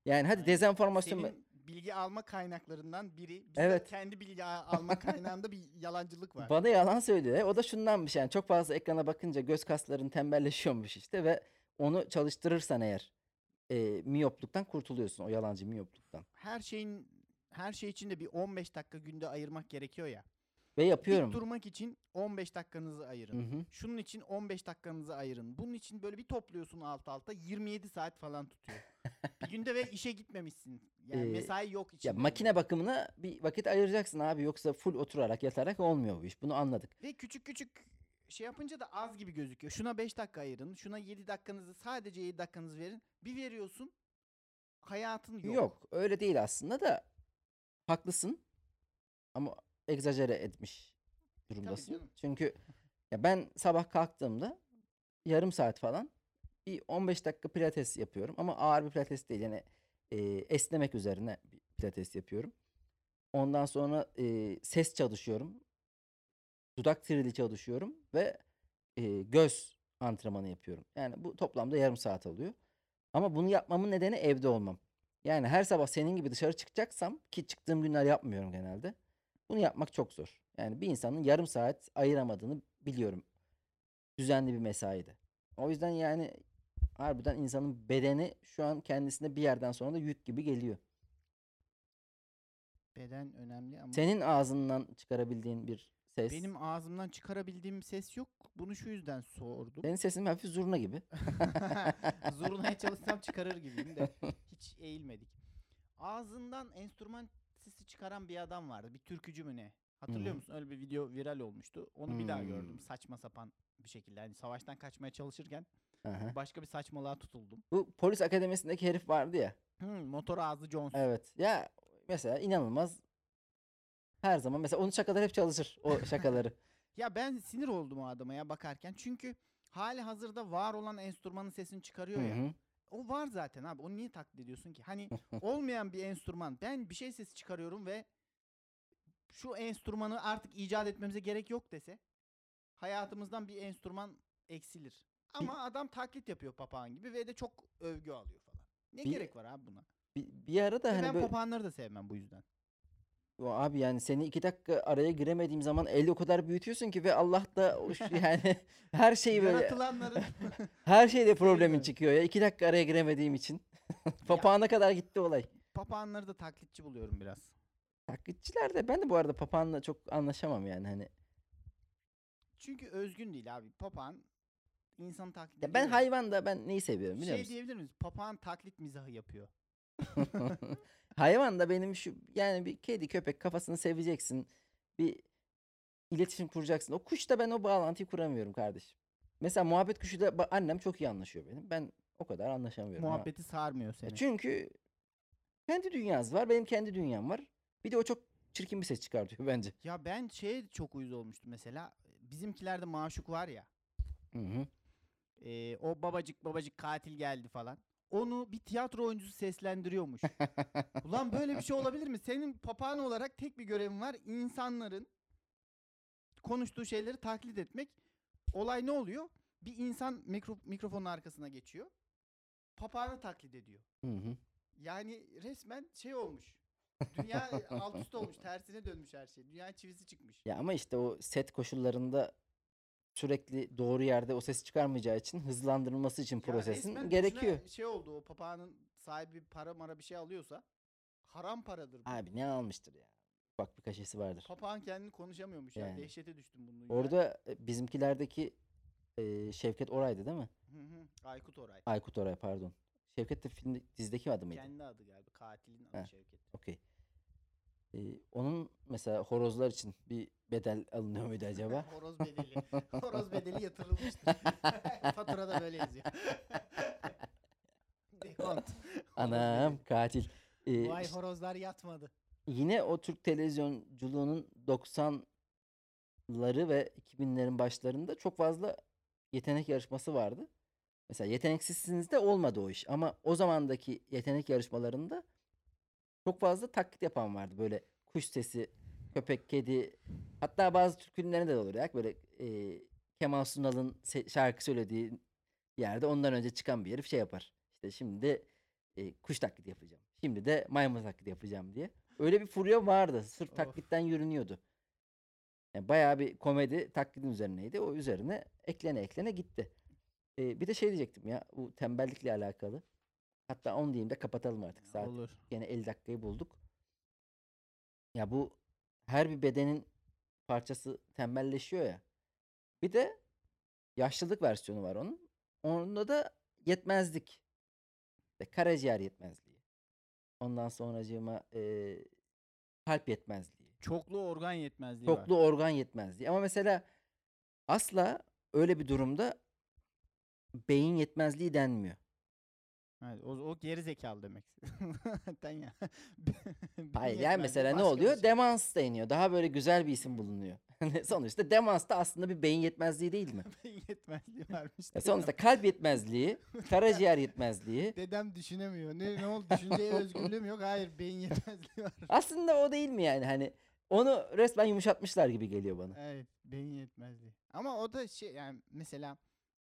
Yani hadi Aynen. dezenformasyon Senin bilgi alma kaynaklarından biri. Bizde Evet. kendi bilgi alma kaynağında bir yalancılık var. Bana yalan söylüyor. O da şundanmış yani çok fazla ekrana bakınca göz kasların tembelleşiyormuş işte ve onu çalıştırırsan eğer e, miyopluktan kurtuluyorsun o yalancı miyopluktan. Her şeyin her şey için de bir 15 dakika günde ayırmak gerekiyor ya. Ve yapıyorum. Dik durmak için 15 dakikanızı ayırın. Hı hı. Şunun için 15 dakikanızı ayırın. Bunun için böyle bir topluyorsun alt alta 27 saat falan tutuyor. bir günde ve işe gitmemişsin. Yani Ee, mesai yok içinde. Ya makine bakımına bir vakit ayıracaksın abi yoksa full oturarak yatarak olmuyor bu iş. Bunu anladık. Ve küçük küçük şey yapınca da az gibi gözüküyor. Şuna 5 dakika ayırın. Şuna 7 dakikanızı sadece 7 dakikanızı verin. Bir veriyorsun hayatın yok. Yok. öyle değil aslında da haklısın ama egzajere etmiş durumdasın. Çünkü ya ben sabah kalktığımda yarım saat falan bir 15 dakika pilates yapıyorum ama ağır bir pilates değil yani e, esnemek üzerine bir pilates yapıyorum. Ondan sonra e, ses çalışıyorum. Dudak trili çalışıyorum ve e, göz antrenmanı yapıyorum. Yani bu toplamda yarım saat alıyor. Ama bunu yapmamın nedeni evde olmam. Yani her sabah senin gibi dışarı çıkacaksam ki çıktığım günler yapmıyorum genelde. Bunu yapmak çok zor. Yani bir insanın yarım saat ayıramadığını biliyorum. Düzenli bir mesaide. O yüzden yani harbiden insanın bedeni şu an kendisine bir yerden sonra da yük gibi geliyor. Beden önemli ama Senin ağzından çıkarabildiğin bir ses. benim ağzımdan çıkarabildiğim ses yok. Bunu şu yüzden sordum. Senin sesin hafif zurna gibi. Zurnaya çalışsam çıkarır gibiyim de hiç eğilmedik. Ağzından enstrüman sesi çıkaran bir adam vardı. Bir türkücü mü ne? Hatırlıyor Hı. musun? Öyle bir video viral olmuştu. Onu bir daha gördüm. Hmm. Saçma sapan bir şekilde. Yani savaştan kaçmaya çalışırken Aha. başka bir saçmalığa tutuldum. Bu polis akademisindeki herif vardı ya. Hmm, motor ağzı Jones. Evet. Ya mesela inanılmaz. Her zaman mesela onun şakaları hep çalışır. O şakaları. Ya ben sinir oldum o adama ya bakarken. Çünkü hali hazırda var olan enstrümanın sesini çıkarıyor Hı ya. O var zaten abi. Onu niye taklit ediyorsun ki? Hani olmayan bir enstrüman. Ben bir şey sesi çıkarıyorum ve şu enstrümanı artık icat etmemize gerek yok dese hayatımızdan bir enstrüman eksilir. Ama adam taklit yapıyor papağan gibi ve de çok övgü alıyor falan. Ne Bir- gerek var abi buna? Bir, bir ara da Ve hani ben böyle papağanları da sevmem bu yüzden. Abi yani seni iki dakika araya giremediğim zaman eli o kadar büyütüyorsun ki ve Allah da o yani her şeyi böyle Yaratılanların her şeyde problemin çıkıyor ya. iki dakika araya giremediğim için. Papağana kadar gitti olay. papağanları da taklitçi buluyorum biraz. Taklitçiler de ben de bu arada papağanla çok anlaşamam yani hani. Çünkü özgün değil abi. Papağan insanı taklit Ya ben ediyor. hayvan da ben neyi seviyorum biliyor şey musun? diyebilir miyiz? Papağan taklit mizahı yapıyor. Hayvan da benim şu yani bir kedi köpek kafasını seveceksin. Bir iletişim kuracaksın. O kuşta ben o bağlantıyı kuramıyorum kardeşim. Mesela muhabbet kuşu da ba- annem çok iyi anlaşıyor benim. Ben o kadar anlaşamıyorum. ama- Muhabbeti sarmıyor Ya seni. çünkü kendi dünyası var. Benim kendi dünyam var. Bir de o çok çirkin bir ses çıkartıyor bence. Ya ben şeye çok uyuz olmuştum mesela. Bizimkilerde maşuk var ya. Hı hı. e, o babacık babacık katil geldi falan. Onu bir tiyatro oyuncusu seslendiriyormuş. Ulan böyle bir şey olabilir mi? Senin papağan olarak tek bir görevin var. İnsanların konuştuğu şeyleri taklit etmek. Olay ne oluyor? Bir insan mikro, mikrofonun arkasına geçiyor. Papağanı taklit ediyor. Hı hı. Yani resmen şey olmuş. Dünya alt üst olmuş. Tersine dönmüş her şey. Dünya çivisi çıkmış. Ya ama işte o set koşullarında sürekli doğru yerde o ses çıkarmayacağı için hızlandırılması için prosesin resmen gerekiyor. Şey oldu o papağanın sahibi para mara bir şey alıyorsa haram paradır bu. Abi ne almıştır ya? Bak bir kaşesi vardır. Papağan kendini konuşamıyormuş ya. Yani. Dehşete düştüm bunun. ya. Orada e, bizimkilerdeki e, Şevket Oray'dı değil mi? Hı hı. Aykut Oray. Aykut Oray pardon. Şevket de filmde dizideki adı mıydı? Kendi adı galiba. Katilin adı Heh. Şevket. Okey. E, onun mesela horozlar için bir bedel alınıyor muydu acaba? Horoz bedeli. Horoz bedeli yatırılmıştır. Faturada böyle yazıyor. Dekont. Anam katil. E, Vay horozlar yatmadı. yine o Türk televizyonculuğunun 90'ları ve 2000'lerin başlarında çok fazla yetenek yarışması vardı. Mesela yeteneksizsiniz de olmadı o iş ama o zamandaki yetenek yarışmalarında çok fazla taklit yapan vardı. Böyle kuş sesi, köpek, kedi hatta bazı Türk filmlerinde de olur ya böyle e, Kemal Sunal'ın şarkı söylediği yerde ondan önce çıkan bir herif şey yapar. İşte şimdi e, kuş taklidi yapacağım. Şimdi de maymun taklidi yapacağım diye. Öyle bir furya vardı. Sırf Of. taklitten yürünüyordu. Yani bayağı bir komedi taklidin üzerineydi. O üzerine eklene eklene gitti. Ee, bir de şey diyecektim ya bu tembellikle alakalı. Hatta 10 diyeyim de kapatalım artık. Saat Olur. Gene 50 dakikayı bulduk. Ya bu her bir bedenin parçası tembelleşiyor ya. Bir de yaşlılık versiyonu var onun. Onda da yetmezlik. İşte karaciğer yetmezliği. Ondan sonracığıma e, kalp yetmezliği. Çoklu organ yetmezliği var. Çoklu organ yetmezliği. Ama mesela asla öyle bir durumda beyin yetmezliği denmiyor. Evet, o, o geri zekalı demek. Ya. Hayır yani mesela ne oluyor? şey. Demans deniyor. Daha böyle güzel bir isim bulunuyor. sonuçta demans da aslında bir beyin yetmezliği değil mi? Beyin yetmezliği varmış. Ya dedem. sonuçta kalp yetmezliği, karaciğer yetmezliği. Dedem düşünemiyor. Ne, ne oldu? Düşünceye özgürlüğüm yok. Hayır beyin yetmezliği var. Aslında o değil mi yani? Hani onu resmen yumuşatmışlar gibi geliyor bana. Evet beyin yetmezliği. Ama o da şey yani mesela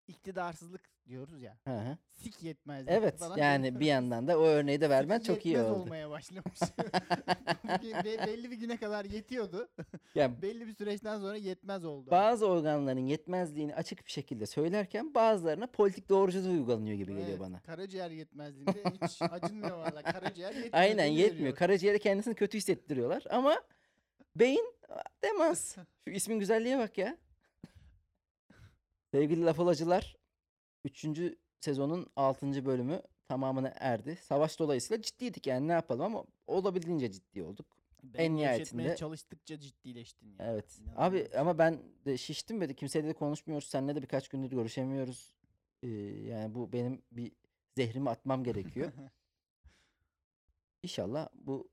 iktidarsızlık diyoruz ya. Hı hı. Sik yetmezliği Evet falan. yani bir yandan da o örneği de vermen çok iyi yetmez oldu. olmaya başlamış. Be- be- belli bir güne kadar yetiyordu. Yani belli bir süreçten sonra yetmez oldu. bazı organların yetmezliğini açık bir şekilde söylerken bazılarına politik doğruculuk uygulanıyor gibi geliyor Evet, bana. Karaciğer yetmezliğinde hiç acınmıyor valla. Karaciğer yetmiyor. Aynen yetmiyor. veriyor. Karaciğere kendisini kötü hissettiriyorlar ama beyin demans. Şu ismin güzelliğe bak ya. Sevgili laf olacılar 3. sezonun 6. bölümü tamamına erdi. Savaş dolayısıyla ciddiydik yani ne yapalım ama olabildiğince ciddi olduk. Beni en nihayetinde- çalıştıkça ciddileştin ya. Evet. Abi İnanılmaz. ama ben de şiştim ve de kimseyle de konuşmuyoruz. Seninle de birkaç gündür görüşemiyoruz. Ee, yani bu benim bir zehrimi atmam gerekiyor. İnşallah bu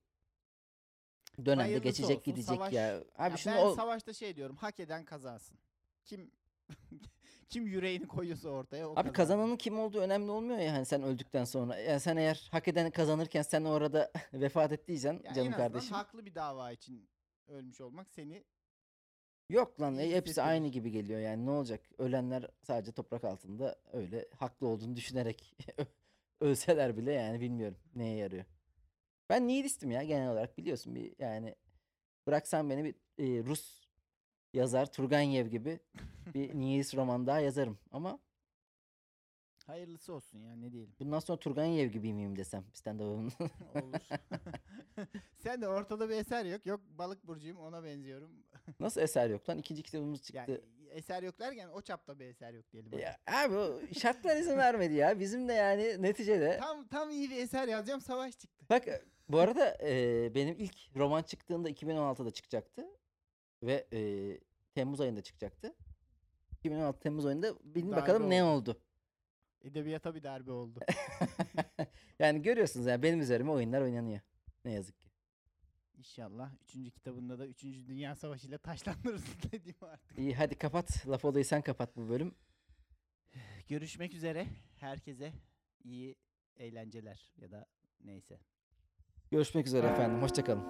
dönemde Hayırlısı geçecek olsun. gidecek Savaş- ya. Abi Ya şunu ben o- savaşta şey diyorum. Hak eden kazansın. Kim kim yüreğini koyuyorsa ortaya o Abi kazansın. kazananın kim olduğu önemli olmuyor ya hani sen öldükten sonra. Yani sen eğer hak eden kazanırken sen orada vefat ettiysen Ya en canım azından kardeşim. haklı bir dava için ölmüş olmak seni Yok lan e, hepsi aynı gibi geliyor yani ne olacak? Ölenler sadece toprak altında öyle haklı olduğunu düşünerek ölseler bile yani bilmiyorum neye yarıyor. Ben nihilistim ya genel olarak biliyorsun bir yani bıraksan beni bir e, Rus yazar Turgenev gibi bir nihilist roman daha yazarım ama hayırlısı olsun ya ne diyelim. bundan sonra Turgenev gibi miyim desem stand-up'ın. Olur. Sen de ortada bir eser yok. Yok balık burcuyum ona benziyorum. Nasıl eser yok lan? İkinci kitabımız çıktı. Yani eser yok derken o çapta bir eser yok diyelim. hadi. Ya abi o şartlar izin vermedi ya. Bizim de yani neticede. Tam tam iyi bir eser yazacağım savaş çıktı. Bak e, bu arada e, benim ilk roman çıktığında 2016'da çıkacaktı. Ve e, Temmuz ayında çıkacaktı. 2016 Temmuz ayında bilin Darbe bakalım ne oldu. oldu. Edebiyata bir darbe oldu. yani görüyorsunuz yani benim üzerime oyunlar oynanıyor. Ne yazık ki. İnşallah 3. kitabında da 3. Dünya Savaşı ile taşlandırırsın dediğim artık. İyi hadi kapat. Laf olayı sen kapat bu bölüm. Görüşmek üzere. Herkese iyi eğlenceler ya da neyse. Görüşmek üzere efendim. Hoşçakalın.